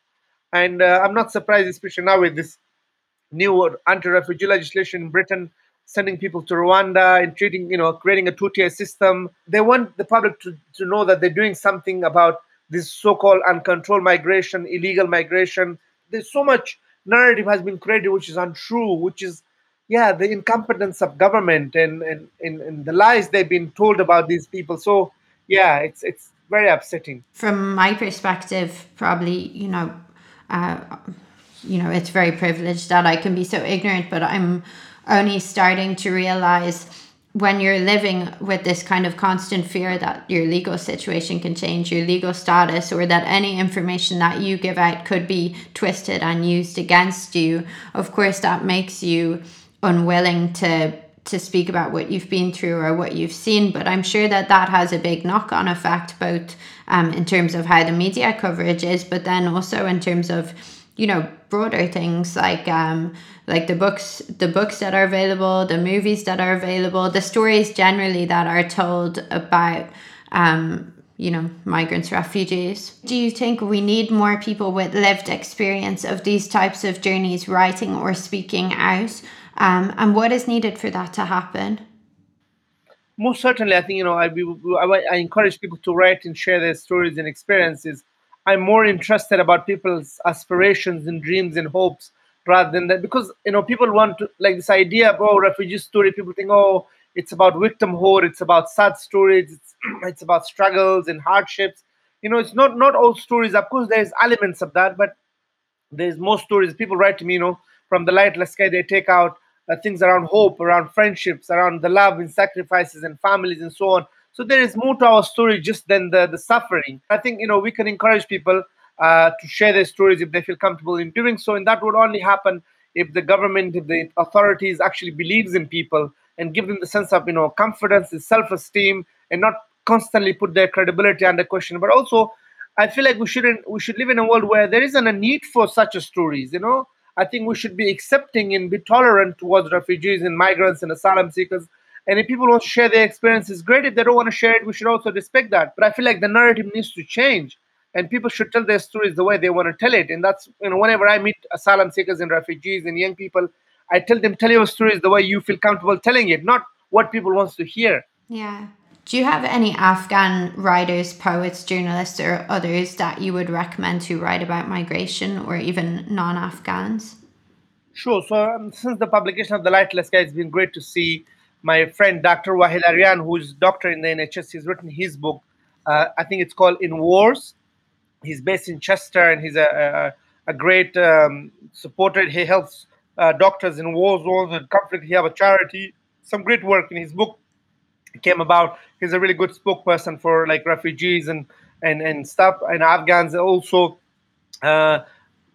And uh, I'm not surprised, especially now with this new anti-refugee legislation in Britain, sending people to Rwanda and treating, you know, creating a two-tier system. They want the public to, to know that they're doing something about this so-called uncontrolled migration, illegal migration. There's so much narrative has been created which is untrue, which is yeah, the incompetence of government and, and, and, and the lies they've been told about these people. So yeah, it's it's very upsetting. From my perspective, probably, you know, uh, you know, it's very privileged that I can be so ignorant, but I'm only starting to realize when you're living with this kind of constant fear that your legal situation can change, your legal status, or that any information that you give out could be twisted and used against you, of course, that makes you unwilling to to speak about what you've been through or what you've seen. But I'm sure that that has a big knock on effect, both um, in terms of how the media coverage is, but then also in terms of you know broader things like um like the books the books that are available the movies that are available the stories generally that are told about um you know migrants refugees. Do you think we need more people with lived experience of these types of journeys writing or speaking out? Um, and what is needed for that to happen? Most certainly i think you know I, I, I encourage people to write and share their stories and experiences I'm more interested about people's aspirations and dreams and hopes rather than that. Because you know people want to like this idea of oh refugee story people think oh it's about victimhood it's about sad stories it's, it's about struggles and hardships. You know it's not not all stories. Of course there's elements of that but there's more stories. People write to me you know from the lightless sky they take out uh, things around hope around friendships around the love and sacrifices and families and so on so there is more to our story just than the, the suffering. I think you know we can encourage people uh, to share their stories if they feel comfortable in doing so, and that would only happen if the government, if the authorities actually believes in people and give them the sense of you know confidence and self-esteem, and not constantly put their credibility under question. But also, I feel like we shouldn't we should live in a world where there isn't a need for such stories. You know, I think we should be accepting and be tolerant towards refugees and migrants and asylum seekers. And if people want to share their experiences, great. If they don't want to share it, we should also respect that. But I feel like the narrative needs to change, and people should tell their stories the way they want to tell it. And that's you know, whenever I meet asylum seekers and refugees and young people, I tell them tell your stories the way you feel comfortable telling it, not what people wants to hear. Yeah. Do you have any Afghan writers, poets, journalists, or others that you would recommend to write about migration or even non Afghans? Sure. So, um, since the publication of The Lightless Sky, it's been great to see my friend Dr. Waheed Arian, who's doctor in the NHS. He's written his book. Uh, I think it's called In Wars. He's based in Chester and he's a, a, a great um, supporter. He helps uh, doctors in war zones and conflict. He have a charity. Some great work in his book came about. He's a really good spokesperson for like refugees and and and stuff and Afghans. Also, uh,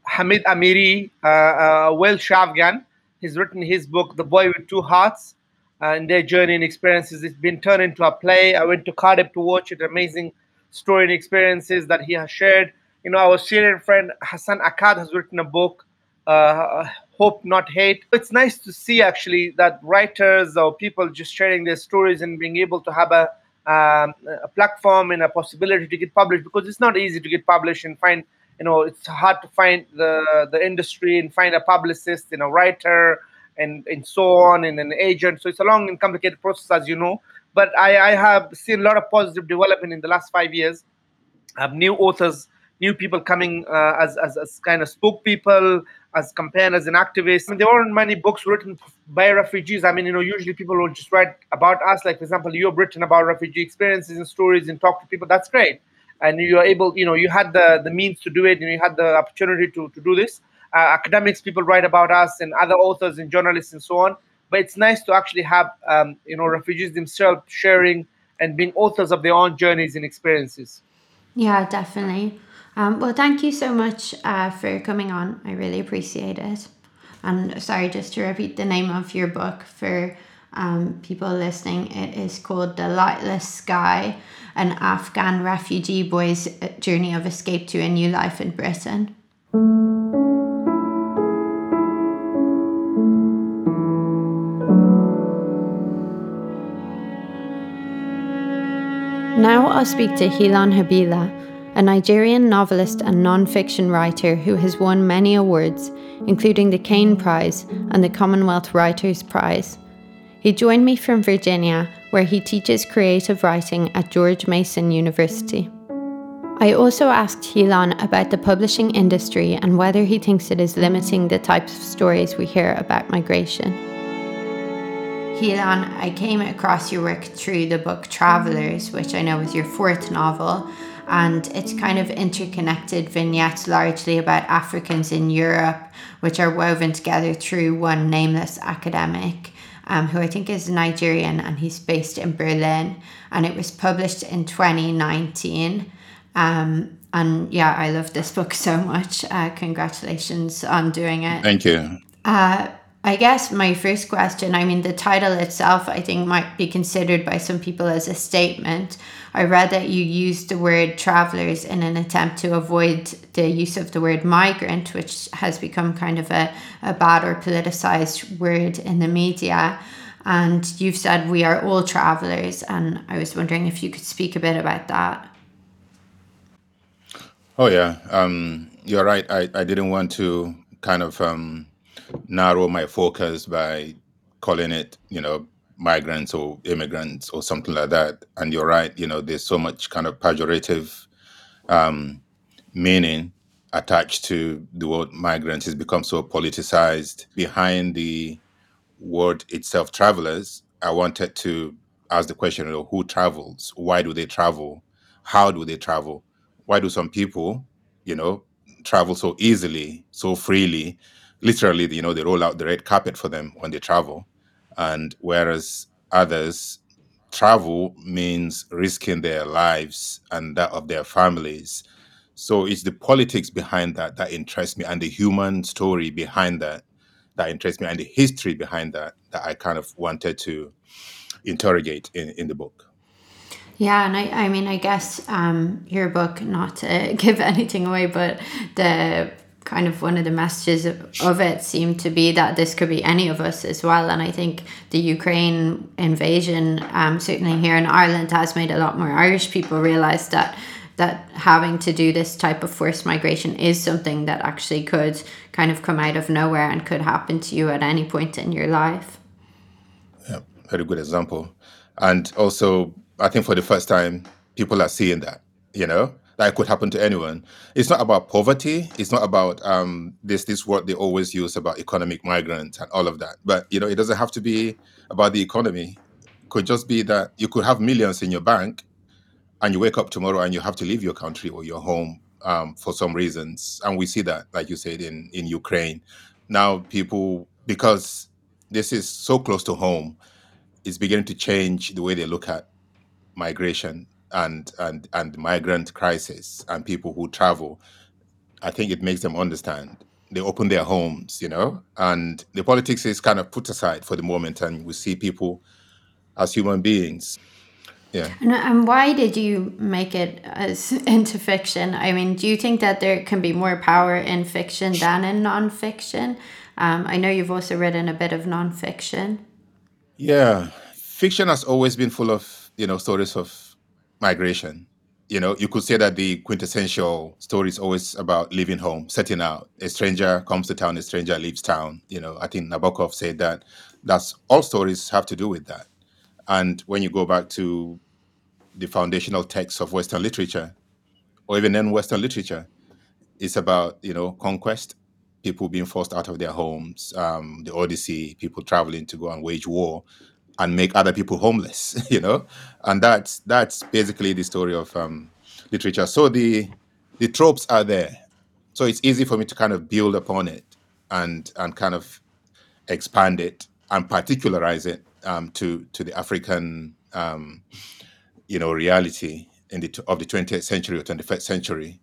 Hamed Amiri, uh, a Welsh Afghan, he's written his book, The Boy with Two Hearts, uh, and their journey and experiences. It's been turned into a play. I went to Cardiff to watch it. Amazing story and experiences that he has shared. You know, our Syrian friend Hassan Akkad has written a book, uh, Hope Not Hate. It's nice to see actually that writers or people just sharing their stories and being able to have a, um, a platform and a possibility to get published because it's not easy to get published and find you know it's hard to find the the industry and find a publicist and a writer and and so on and an agent. So it's a long and complicated process as you know. But i i have seen a lot of positive development in the last five years. I have new authors new people coming uh, as, as as kind of spoke people as campaigners and activists. I mean, there weren't many books written by refugees. I mean you know usually people will just write about us. Like for example you've written about refugee experiences and stories and talk to people. That's great. And you're able you know you had the the means to do it and you had the opportunity to, to do this uh, academics people write about us and other authors and journalists and so on but it's nice to actually have um, you know refugees themselves sharing and being authors of their own journeys and experiences Yeah, definitely. Um, well, thank you so much uh, for coming on. I really appreciate it. And sorry, just to repeat the name of your book for um, people listening, it is called The Lightless Sky An Afghan Refugee Boy's Journey of Escape to a New Life in Britain. Now I'll speak to Helon Habila, a Nigerian novelist and non-fiction writer who has won many awards, including the Caine Prize and the Commonwealth Writers' Prize. He joined me from Virginia, where he teaches creative writing at George Mason University. I also asked Helon about the publishing industry and whether he thinks it is limiting the types of stories we hear about migration. Helon, I came across your work through the book Travelers, which I know is your fourth novel, and it's kind of interconnected vignettes largely about Africans in Europe, which are woven together through one nameless academic. Um, who I think is Nigerian and he's based in Berlin, and it was published in 2019. Um, and yeah, I love this book so much. Uh, congratulations on doing it. Thank you. Uh, I guess my first question I mean, the title itself, I think, might be considered by some people as a statement. I read that you used the word travelers in an attempt to avoid the use of the word migrant, which has become kind of a, a bad or politicized word in the media. And you've said we are all travelers. And I was wondering if you could speak a bit about that. Oh yeah, um, you're right. I, I didn't want to kind of um, narrow my focus by calling it, you know, migrants or immigrants or something like that. And you're right. You know, there's so much kind of pejorative um, meaning attached to the word migrants. It's become so politicized. Behind the word itself, travelers, I wanted to ask the question, you know, who travels? Why do they travel? How do they travel? Why do some people, you know, travel so easily, so freely? Literally, you know, they roll out the red carpet for them when they travel. And whereas others, travel means risking their lives and that of their families. So it's the politics behind that that interests me and the human story behind that that interests me and the history behind that that I kind of wanted to interrogate in, in the book. Yeah, and I, I mean, I guess um, your book, not to give anything away, but the kind of one of the messages of it seemed to be that this could be any of us as well. And I think the Ukraine invasion, um, certainly here in Ireland, has made a lot more Irish people realize that that having to do this type of forced migration is something that actually could kind of come out of nowhere and could happen to you at any point in your life. Yeah, very good example. And also, I think for the first time, people are seeing that, you know, that could happen to anyone. It's not about poverty. It's not about um, this this word they always use about economic migrants and all of that. But you know, it doesn't have to be about the economy. It could just be that you could have millions in your bank, and you wake up tomorrow and you have to leave your country or your home um, for some reasons. And we see that, like you said, in in Ukraine. Now, people because this is so close to home, it's beginning to change the way they look at migration and and and migrant crisis and people who travel i think it makes them understand they open their homes you know and the politics is kind of put aside for the moment and we see people as human beings yeah And, and why did you make it as into fiction? I mean, do you think that there can be more power in fiction than in nonfiction? Um, I know you've also written a bit of nonfiction. yeah fiction has always been full of you know stories of migration. You know you could say that the quintessential story is always about leaving home setting out. A stranger comes to town a stranger leaves town. You know i think nabokov said that that's all stories have to do with that. And when you go back to the foundational texts of western literature or even in Western literature it's about you know conquest people being forced out of their homes um, the odyssey people traveling to go and wage war and make other people homeless you know? And that's that's basically the story of um, literature. So the the tropes are there. So it's easy for me to kind of build upon it and and kind of expand it and particularize it um, to to the african um, you know reality in the of the 20th century or 21st century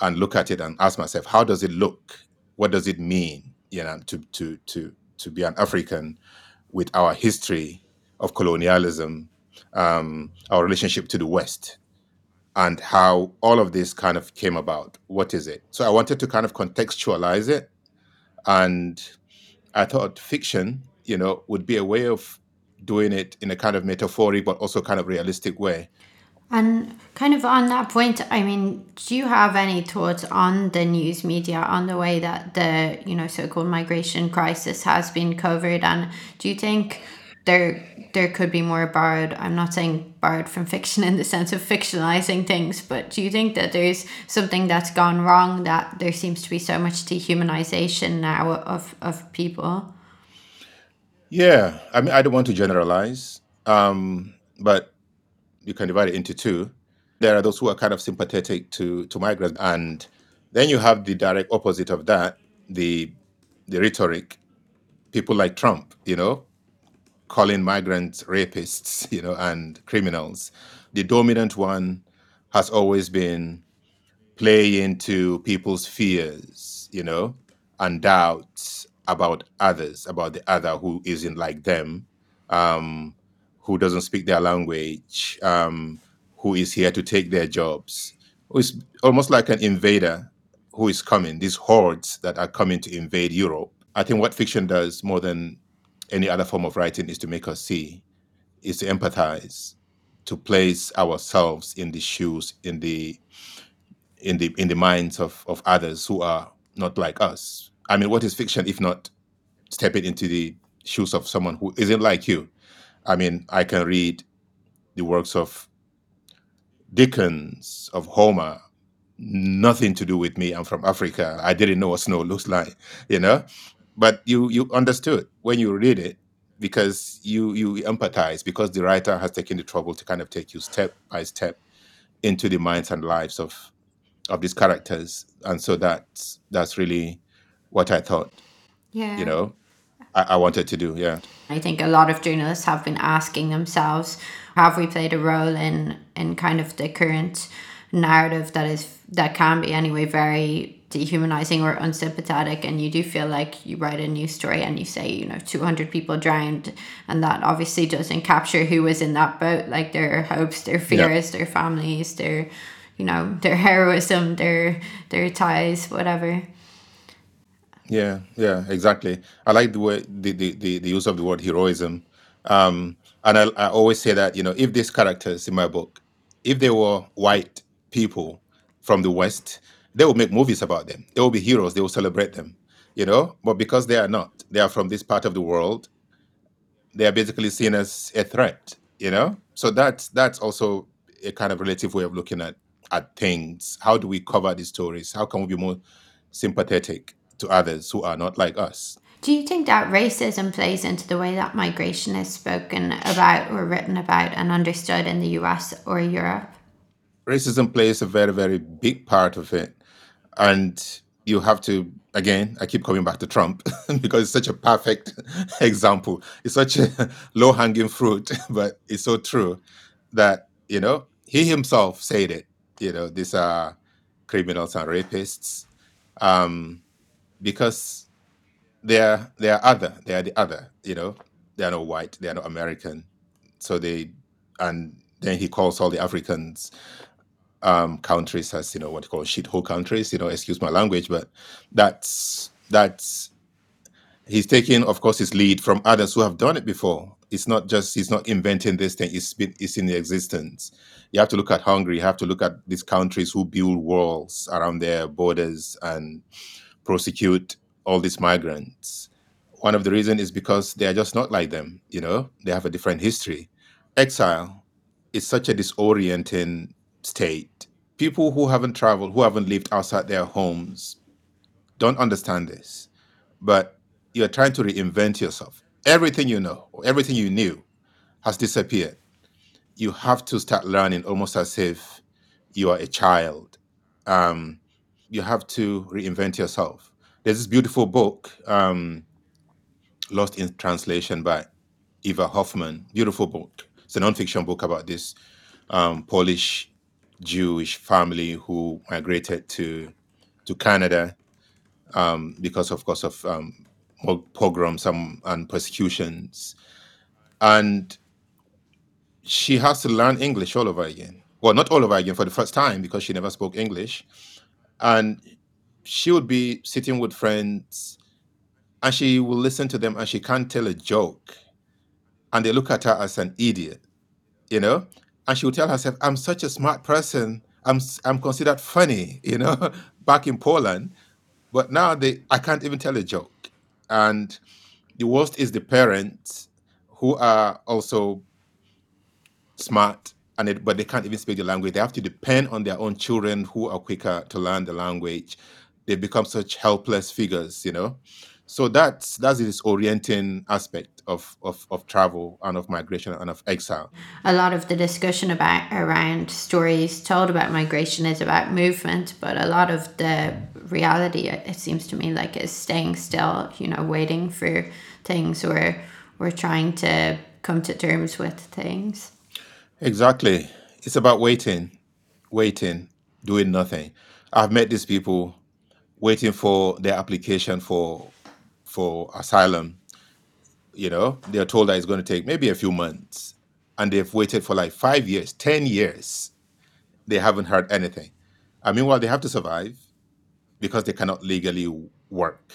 and look at it and ask myself how does it look? What does it mean you know to to to to be an african with our history of colonialism um, our relationship to the west and how all of this kind of came about. What is it? So i wanted to kind of contextualize it and i thought fiction you know would be a way of doing it in a kind of metaphoric but also kind of realistic way. And kind of on that point, I mean, do you have any thoughts on the news media, on the way that the, you know, so-called migration crisis has been covered? And do you think there there could be more borrowed, I'm not saying borrowed from fiction in the sense of fictionalizing things, but do you think that there's something that's gone wrong that there seems to be so much dehumanization now of, of people? yeah i mean i don't want to generalize um, but you can divide it into two. There are those who are kind of sympathetic to to migrants, and then you have the direct opposite of that, the the rhetoric. People like Trump, you know, calling migrants rapists, you know, and criminals. The dominant one has always been play into people's fears, you know, and doubts about others, about the other who isn't like them, um, who doesn't speak their language, um, who is here to take their jobs, is almost like an invader who is coming, these hordes that are coming to invade Europe. I think what fiction does more than any other form of writing is to make us see, is to empathize, to place ourselves in the shoes, in the in the in the minds of of others who are not like us. I mean, what is fiction if not stepping into the shoes of someone who isn't like you? I mean, I can read the works of Dickens, of Homer, nothing to do with me. I'm from Africa. I didn't know what snow looks like, you know. But you you understood when you read it because you you empathize because the writer has taken the trouble to kind of take you step by step into the minds and lives of of these characters, and so that's that's really what I thought, Yeah. you know, I, I wanted to do. Yeah. I think a lot of journalists have been asking themselves, have we played a role in in kind of the current narrative that is that can be anyway very dehumanizing or unsympathetic and you do feel like you write a news story and you say you know 200 people drowned and that obviously doesn't capture who was in that boat like their hopes their fears their families their you know their heroism their their ties whatever Yeah, yeah, exactly. I like the way the the, the, the use of the word heroism. Um, and I, I always say that, you know, if these characters in my book, if they were white people from the West, they will make movies about them. They will be heroes. They will celebrate them, you know. But because they are not, they are from this part of the world. They are basically seen as a threat, you know. So that's that's also a kind of relative way of looking at at things. How do we cover these stories? How can we be more sympathetic to others who are not like us? do you think that racism plays into the way that migration is spoken about or written about and understood in the US or Europe Racism plays a very very big part of it, and you have to again. I keep coming back to Trump because it's such a perfect example. It's such a low hanging fruit, but it's so true that you know he himself said it. You know, these are criminals and rapists um, because they are they are other. They are the other. You know, they are not white. They are not American. So they and then he calls all the Africans um, countries as you know what you call shithole countries. You know, excuse my language, but that's that's he's taking, of course, his lead from others who have done it before. It's not just he's not inventing this thing; it's been it's in existence. You have to look at Hungary. You have to look at these countries who build walls around their borders and prosecute all these migrants. One of the reasons is because they are just not like them. You know, they have a different history. Exile is such a disorienting state. People who haven't traveled, who haven't lived outside their homes, don't understand this. But you're trying to reinvent yourself. Everything you know, or everything you knew, has disappeared. You have to start learning almost as if you are a child. Um, you have to reinvent yourself. There's this beautiful book, um, Lost in Translation by Eva Hoffman. Beautiful book. It's a nonfiction book about this um, Polish Jewish family who migrated to to Canada um, because, of course, of um, pogroms and, and persecutions, and she has to learn English all over again. Well, not all over again for the first time because she never spoke English, and she would be sitting with friends, and she will listen to them, and she can't tell a joke, and they look at her as an idiot you know and she would tell herself i'm such a smart person. I'm i'm considered funny you know back in poland. But now they i can't even tell a joke. And the worst is the parents who are also smart and it, but they can't even speak the language. They have to depend on their own children who are quicker to learn the language. They become such helpless figures you know. So that's that's this orienting aspect of, of of travel and of migration and of exile a lot of the discussion about around stories told about migration is about movement but a lot of the reality it seems to me like is staying still you know waiting for things or or trying to come to terms with things Exactly. It's about waiting, waiting, doing nothing. I've met these people waiting for their application for for asylum. You know, they're told that it's going to take maybe a few months, and they've waited for like five years, ten years. They haven't heard anything. I mean, they have to survive because they cannot legally work.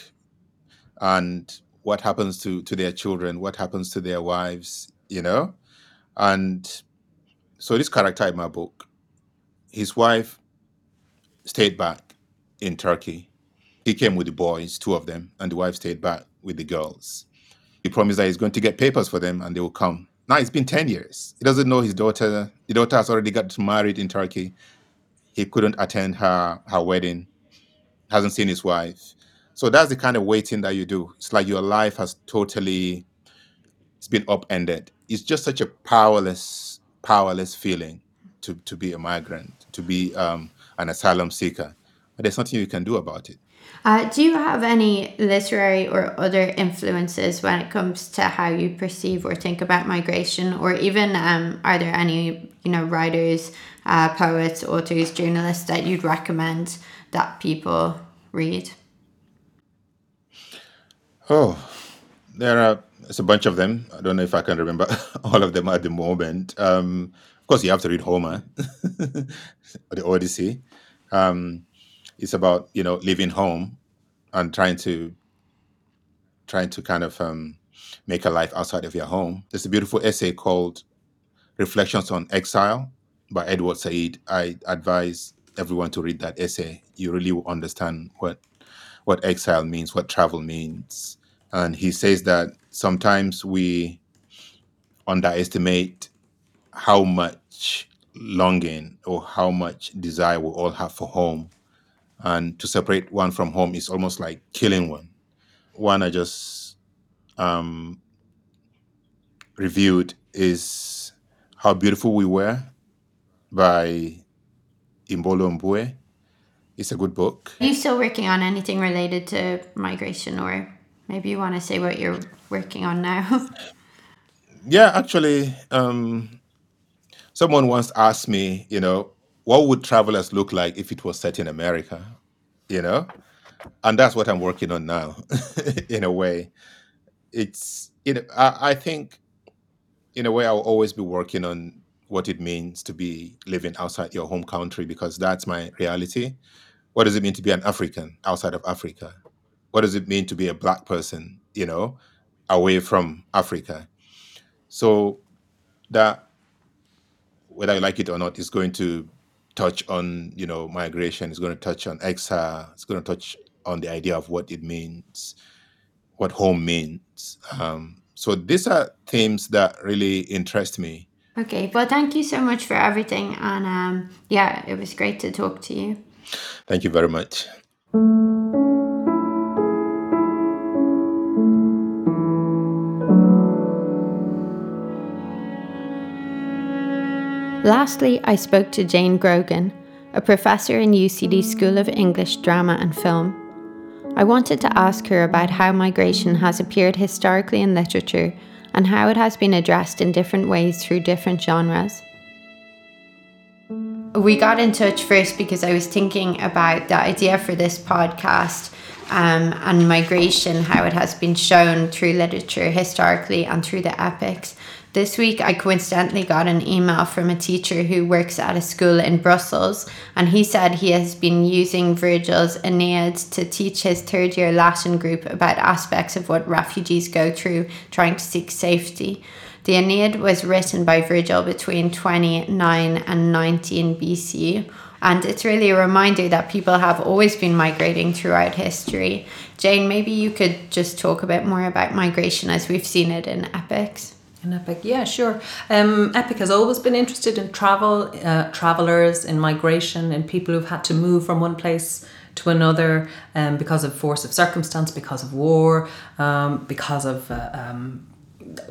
And what happens to to their children? What happens to their wives? You know, and so this character in my book, his wife stayed back in Turkey. He came with the boys, two of them, and the wife stayed back with the girls. He promised that he's going to get papers for them and they will come. Now it's been 10 years. He doesn't know his daughter. The daughter has already got married in Turkey. He couldn't attend her her wedding, hasn't seen his wife. So that's the kind of waiting that you do. It's like your life has totally it's been upended. It's just such a powerless, powerless feeling to to be a migrant, to be um, an asylum seeker. But there's nothing you can do about it. Uh, do you have any literary or other influences when it comes to how you perceive or think about migration, or even um, are there any you know writers, uh, poets, authors, journalists that you'd recommend that people read? Oh, there are it's a bunch of them. I don't know if I can remember all of them at the moment. Um, of course, you have to read Homer, the Odyssey. Um, it's about you know leaving home and trying to trying to kind of um, make a life outside of your home. There's a beautiful essay called "Reflections on Exile" by Edward Said. I advise everyone to read that essay. You really will understand what what exile means, what travel means, and he says that sometimes we underestimate how much longing or how much desire we all have for home. And to separate one from home is almost like killing one. One I just um, reviewed is How Beautiful We Were by Imbolo Mbue. It's a good book. Are you still working on anything related to migration, or maybe you want to say what you're working on now? Yeah, actually, um, someone once asked me, you know, what would travelers look like if it was set in America? You know, and that's what I'm working on now. in a way, it's you know, I, I think in a way I'll always be working on what it means to be living outside your home country because that's my reality. What does it mean to be an African outside of Africa? What does it mean to be a black person, you know, away from Africa? So that whether you like it or not is going to touch on you know migration. It's going to touch on exile. It's going to touch on the idea of what it means what home means. Um, so these are themes that really interest me. Okay, well, thank you so much for everything, and um, yeah, it was great to talk to you. thank you very much Lastly, I spoke to Jane Grogan, a professor in UCD School of English, Drama and Film. I wanted to ask her about how migration has appeared historically in literature and how it has been addressed in different ways through different genres. We got in touch first because I was thinking about the idea for this podcast um, and migration, how it has been shown through literature historically and through the epics. This week, I coincidentally got an email from a teacher who works at a school in Brussels, and he said he has been using Virgil's Aeneid to teach his third year Latin group about aspects of what refugees go through trying to seek safety. The Aeneid was written by Virgil between 29 and 19 BC, and it's really a reminder that people have always been migrating throughout history. Jane, maybe you could just talk a bit more about migration as we've seen it in epics. In Epic, yeah, sure. Um, Epic has always been interested in travel, uh, travelers, in migration, in people who've had to move from one place to another um, because of force of circumstance, because of war, um, because of uh, um,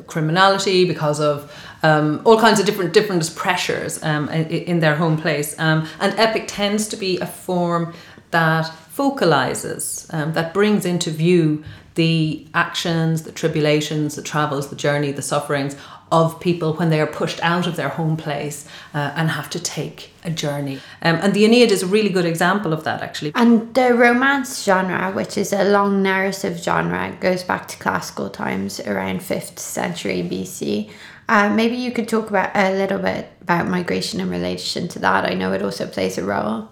criminality, because of um, all kinds of different different pressures um, in, their home place. And Epic tends to be a form that focalizes, um, that brings into view the actions, the tribulations, the travels, the journey, the sufferings of people when they are pushed out of their home place uh, and have to take a journey. Um, and the Aeneid is a really good example of that, actually. And the romance genre, which is a long narrative genre, goes back to classical times around 5th century BC. Uh, maybe you could talk about a little bit about migration in relation to that. I know it also plays a role.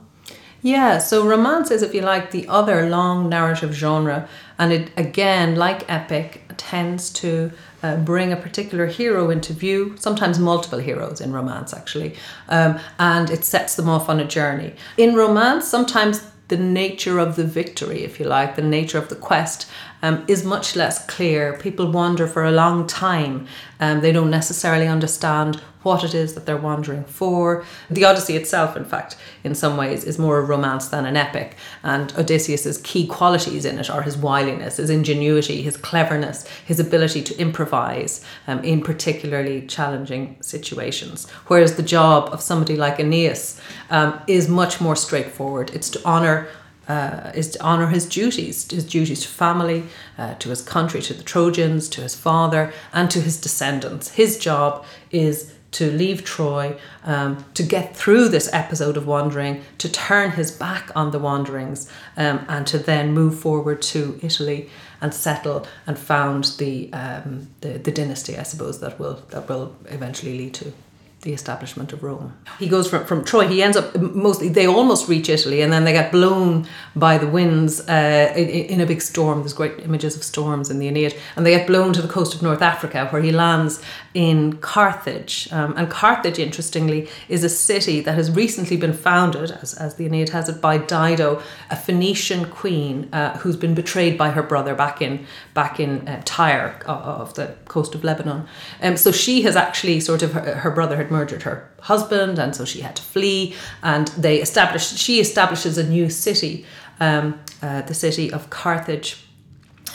Yeah, so romance is, if you like, the other long narrative genre, and it again, like epic, tends to uh, bring a particular hero into view, sometimes multiple heroes in romance, actually, um, and it sets them off on a journey. In romance, sometimes the nature of the victory, if you like, the nature of the quest, um, is much less clear. People wander for a long time. Um, they don't necessarily understand what it is that they're wandering for. The Odyssey itself, in fact, in some ways, is more a romance than an epic. And Odysseus's key qualities in it are his wiliness, his ingenuity, his cleverness, his ability to improvise um, in particularly challenging situations. Whereas the job of somebody like Aeneas um, is much more straightforward. It's to honor uh, is to honor his duties, his duties to family, uh, to his country, to the Trojans, to his father, and to his descendants. His job is to leave Troy, um, to get through this episode of wandering, to turn his back on the wanderings, um, and to then move forward to Italy and settle and found the, um, the the dynasty, I suppose that will that will eventually lead to the establishment of Rome. He goes from, from Troy, he ends up mostly, they almost reach Italy and then they get blown by the winds uh, in, in, a big storm. There's great images of storms in the Aeneid. And they get blown to the coast of North Africa where he lands in Carthage. Um, and Carthage, interestingly, is a city that has recently been founded, as, as the Aeneid has it, by Dido, a Phoenician queen uh, who's been betrayed by her brother back in, back in uh, Tyre of, the coast of Lebanon. Um, so she has actually sort of, her, her brother had murdered her husband, and so she had to flee. And they established, she establishes a new city, um, uh, the city of Carthage.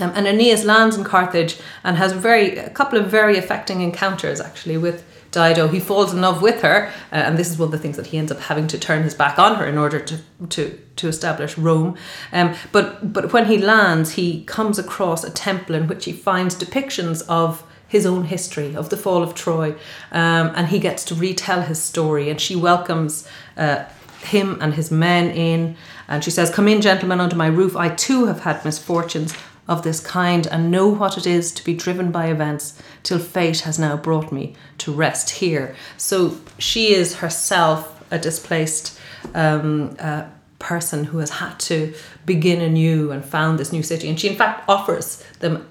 Um, and Aeneas lands in Carthage and has very a couple of very affecting encounters actually with Dido. He falls in love with her, uh, and this is one of the things that he ends up having to turn his back on her in order to to to establish Rome. Um, but but when he lands, he comes across a temple in which he finds depictions of his own history of the fall of Troy, um, and he gets to retell his story. And she welcomes uh, him and his men in, and she says, "Come in, gentlemen, under my roof. I too have had misfortunes." Of this kind, and know what it is to be driven by events till fate has now brought me to rest here. So she is herself a displaced um, uh, person who has had to begin anew and found this new city. And she, in fact, offers them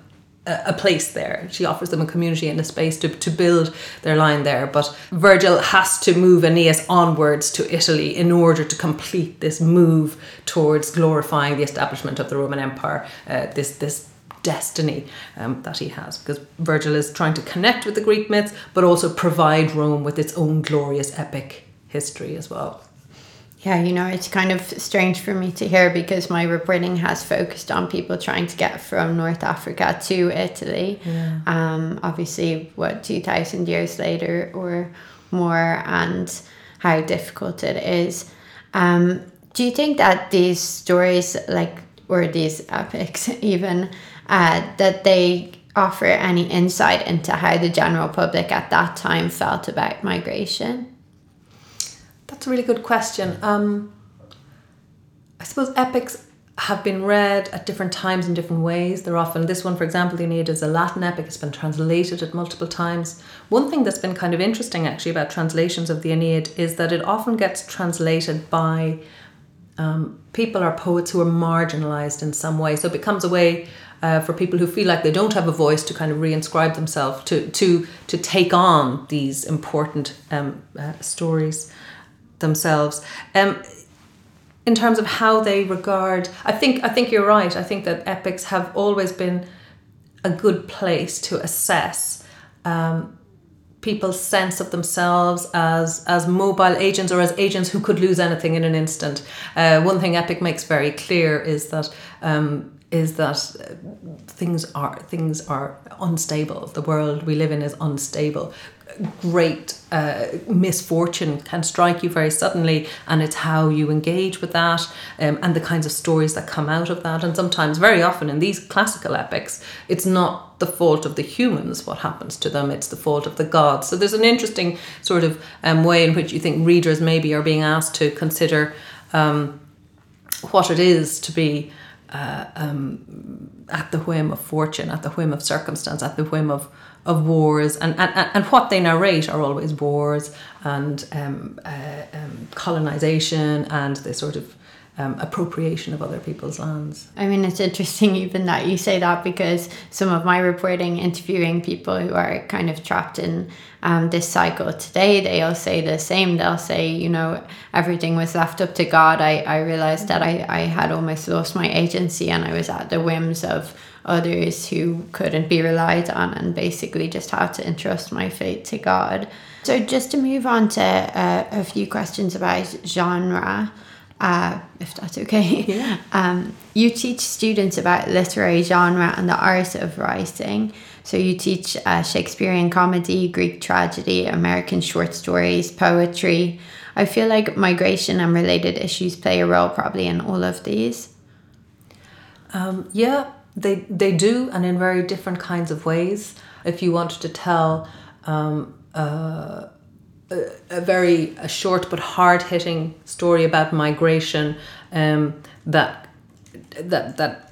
a place there. She offers them a community and a space to, to build their line there. But Virgil has to move Aeneas onwards to Italy in order to complete this move towards glorifying the establishment of the Roman Empire, uh, this, this destiny um, that he has. Because Virgil is trying to connect with the Greek myths, but also provide Rome with its own glorious epic history as well. Yeah, you know, it's kind of strange for me to hear because my reporting has focused on people trying to get from North Africa to Italy. Yeah. Um, obviously, what, 2,000 years later or more, and how difficult it is. Um, do you think that these stories, like, or these epics even, uh, that they offer any insight into how the general public at that time felt about migration? That's a really good question. Um, I suppose epics have been read at different times in different ways. They're often, this one, for example, the Aeneid is a Latin epic, it's been translated at multiple times. One thing that's been kind of interesting actually about translations of the Aeneid is that it often gets translated by um, people or poets who are marginalized in some way. So it becomes a way uh, for people who feel like they don't have a voice to kind of reinscribe themselves to to to take on these important um, uh, stories themselves. Um, in terms of how they regard, I think I think you're right. I think that epics have always been a good place to assess um, people's sense of themselves as as mobile agents or as agents who could lose anything in an instant. Uh, one thing epic makes very clear is that um, is that things are things are unstable. The world we live in is unstable great uh, misfortune can strike you very suddenly, and it's how you engage with that um, and the kinds of stories that come out of that. And sometimes, very often, in these classical epics, it's not the fault of the humans what happens to them, it's the fault of the gods. So there's an interesting sort of um, way in which you think readers maybe are being asked to consider um, what it is to be. Uh, um, at the whim of fortune, at the whim of circumstance, at the whim of of wars. And, and, and what they narrate are always wars and um, uh, um, colonization and the sort of um, appropriation of other people's lands. I mean, it's interesting even that you say that because some of my reporting, interviewing people who are kind of trapped in um, this cycle today, they all say the same. They'll say, you know, everything was left up to God. I, I realized that I, I had almost lost my agency and I was at the whims of others who couldn't be relied on and basically just had to entrust my fate to God. So, just to move on to uh, a few questions about genre, uh, if that's okay. Yeah. Um, you teach students about literary genre and the art of writing. So, you teach uh, Shakespearean comedy, Greek tragedy, American short stories, poetry. I feel like migration and related issues play a role probably in all of these. Um, yeah, they they do, and in very different kinds of ways. If you wanted to tell um, uh, a, very a short but hard hitting story about migration um, that that that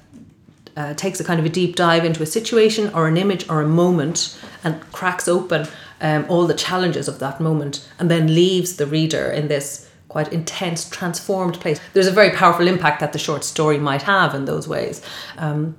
uh, takes a kind of a deep dive into a situation or an image or a moment and cracks open um, all the challenges of that moment and then leaves the reader in this quite intense, transformed place. There's a very powerful impact that the short story might have in those ways. Um,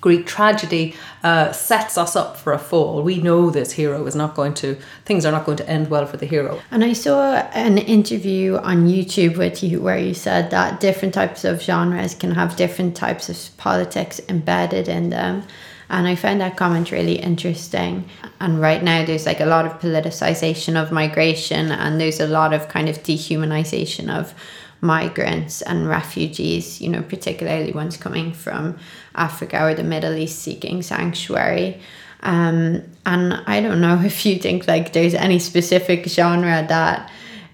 Greek tragedy uh, sets us up for a fall. We know this hero is not going to, things are not going to end well for the hero. And I saw an interview on YouTube with you where you said that different types of genres can have different types of politics embedded in them. And I found that comment really interesting. And right now, there's like a lot of politicization of migration, and there's a lot of kind of dehumanization of migrants and refugees, you know, particularly ones coming from Africa or the Middle East seeking sanctuary. Um, and I don't know if you think like there's any specific genre that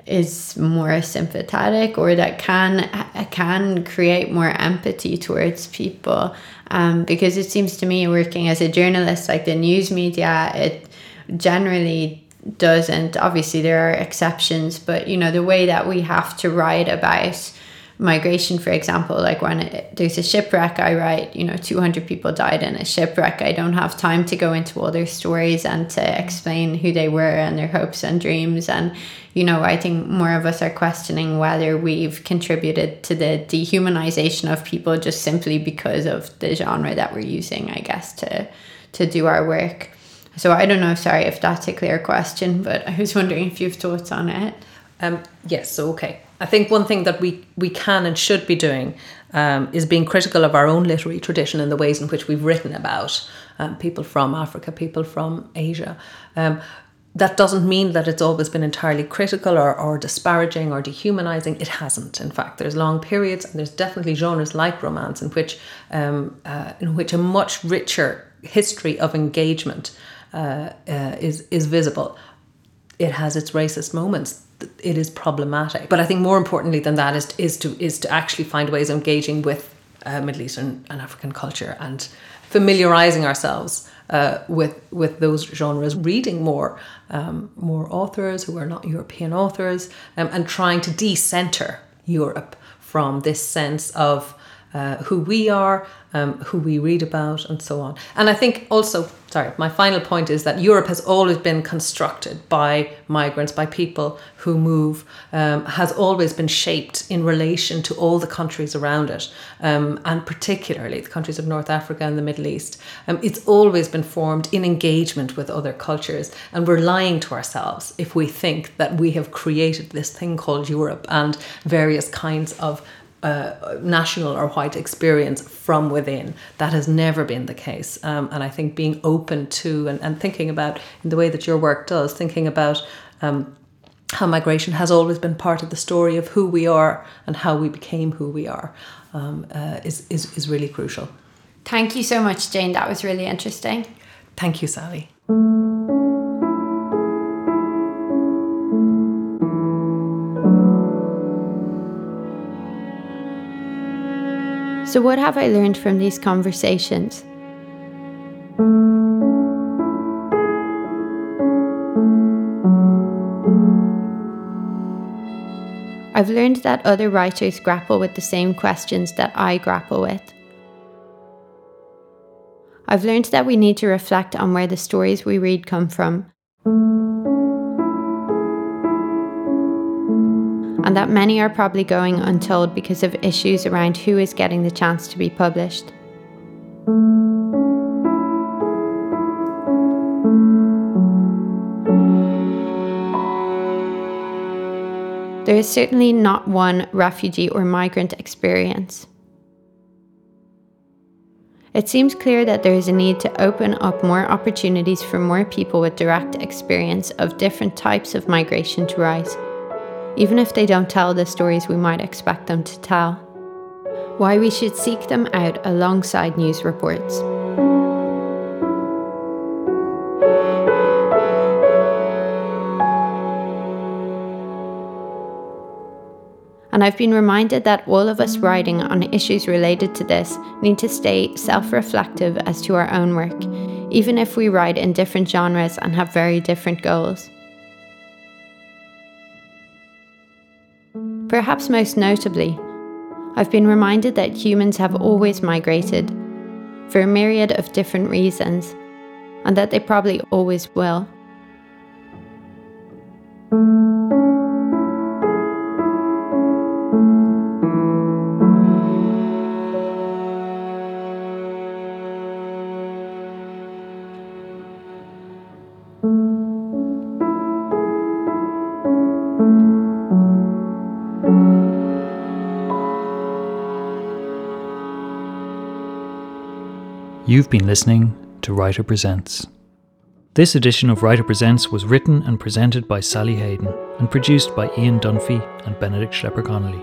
is more sympathetic or that can can create more empathy towards people um, because it seems to me working as a journalist like the news media it generally doesn't obviously there are exceptions but you know the way that we have to write about migration for example like when it, there's a shipwreck i write you know 200 people died in a shipwreck. I don't have time to go into all their stories and to explain who they were and their hopes and dreams. And you know i think more of us are questioning whether we've contributed to the dehumanization of people just simply because of the genre that we're using i guess to to do our work. So i don't know sorry if that's a clear question but i was wondering if you've thoughts on it. Um, yes so okay I think one thing that we, we can and should be doing um, is being critical of our own literary tradition and the ways in which we've written about um, people from Africa, people from Asia. Um, that doesn't mean that it's always been entirely critical or, or disparaging or dehumanizing. It hasn't. In fact, there's long periods and there's definitely genres like romance in which um, uh, in which a much richer history of engagement uh, uh, is is visible. It has its racist moments it is problematic. But I think more importantly than that is is to is to actually find ways of engaging with uh, Middle Eastern and African culture and familiarizing ourselves uh, with with those genres, reading more um, more authors who are not European authors, um, and trying to decenter Europe from this sense of uh, who we are, um, who we read about, and so on. And I think also, sorry, my final point is that Europe has always been constructed by migrants, by people who move, um, has always been shaped in relation to all the countries around it, um, and particularly the countries of North Africa and the Middle East. Um, it's always been formed in engagement with other cultures, and we're lying to ourselves if we think that we have created this thing called Europe and various kinds of uh, national or white experience from within. That has never been the case. Um, and I think being open to and, and thinking about, in the way that your work does, thinking about um, how migration has always been part of the story of who we are and how we became who we are um, uh, is, is, is really crucial. Thank you so much, Jane. That was really interesting. Thank you, Sally. So, what have I learned from these conversations? I've learned that other writers grapple with the same questions that I grapple with. I've learned that we need to reflect on where the stories we read come from and that many are probably going untold because of issues around who is getting the chance to be published. There is certainly not one refugee or migrant experience. It seems clear that there is a need to open up more opportunities for more people with direct experience of different types of migration to rise even if they don't tell the stories we might expect them to tell. Why we should seek them out alongside news reports. And I've been reminded that all of us writing on issues related to this need to stay self reflective as to our own work, even if we write in different genres and have very different goals. Perhaps most notably, I've been reminded that humans have always migrated for a myriad of different reasons, and that they probably always will. You've been listening to Writer Presents. This edition of Writer Presents was written and presented by Sally Hayden and produced by Ian Dunphy and Benedict Schlepper Connolly.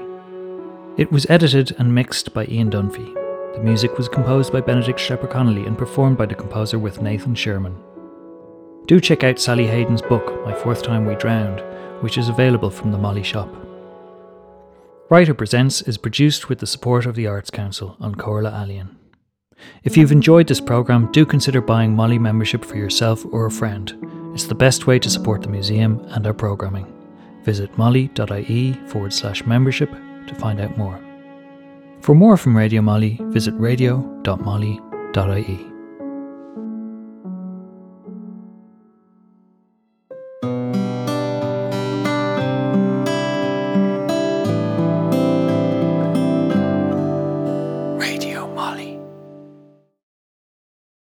It was edited and mixed by Ian Dunphy. The music was composed by Benedict Schlepper Connolly and performed by the composer with Nathan Sherman. Do check out Sally Hayden's book, My Fourth Time We Drowned, which is available from the MoLI shop. Writer Presents is produced with the support of the Arts Council An Chomhairle Ealaíon. If you've enjoyed this programme, do consider buying MoLI membership for yourself or a friend. It's the best way to support the museum and our programming. Visit moli.ie forward slash membership to find out more. For more from RadioMoLI, visit radio.moli.ie.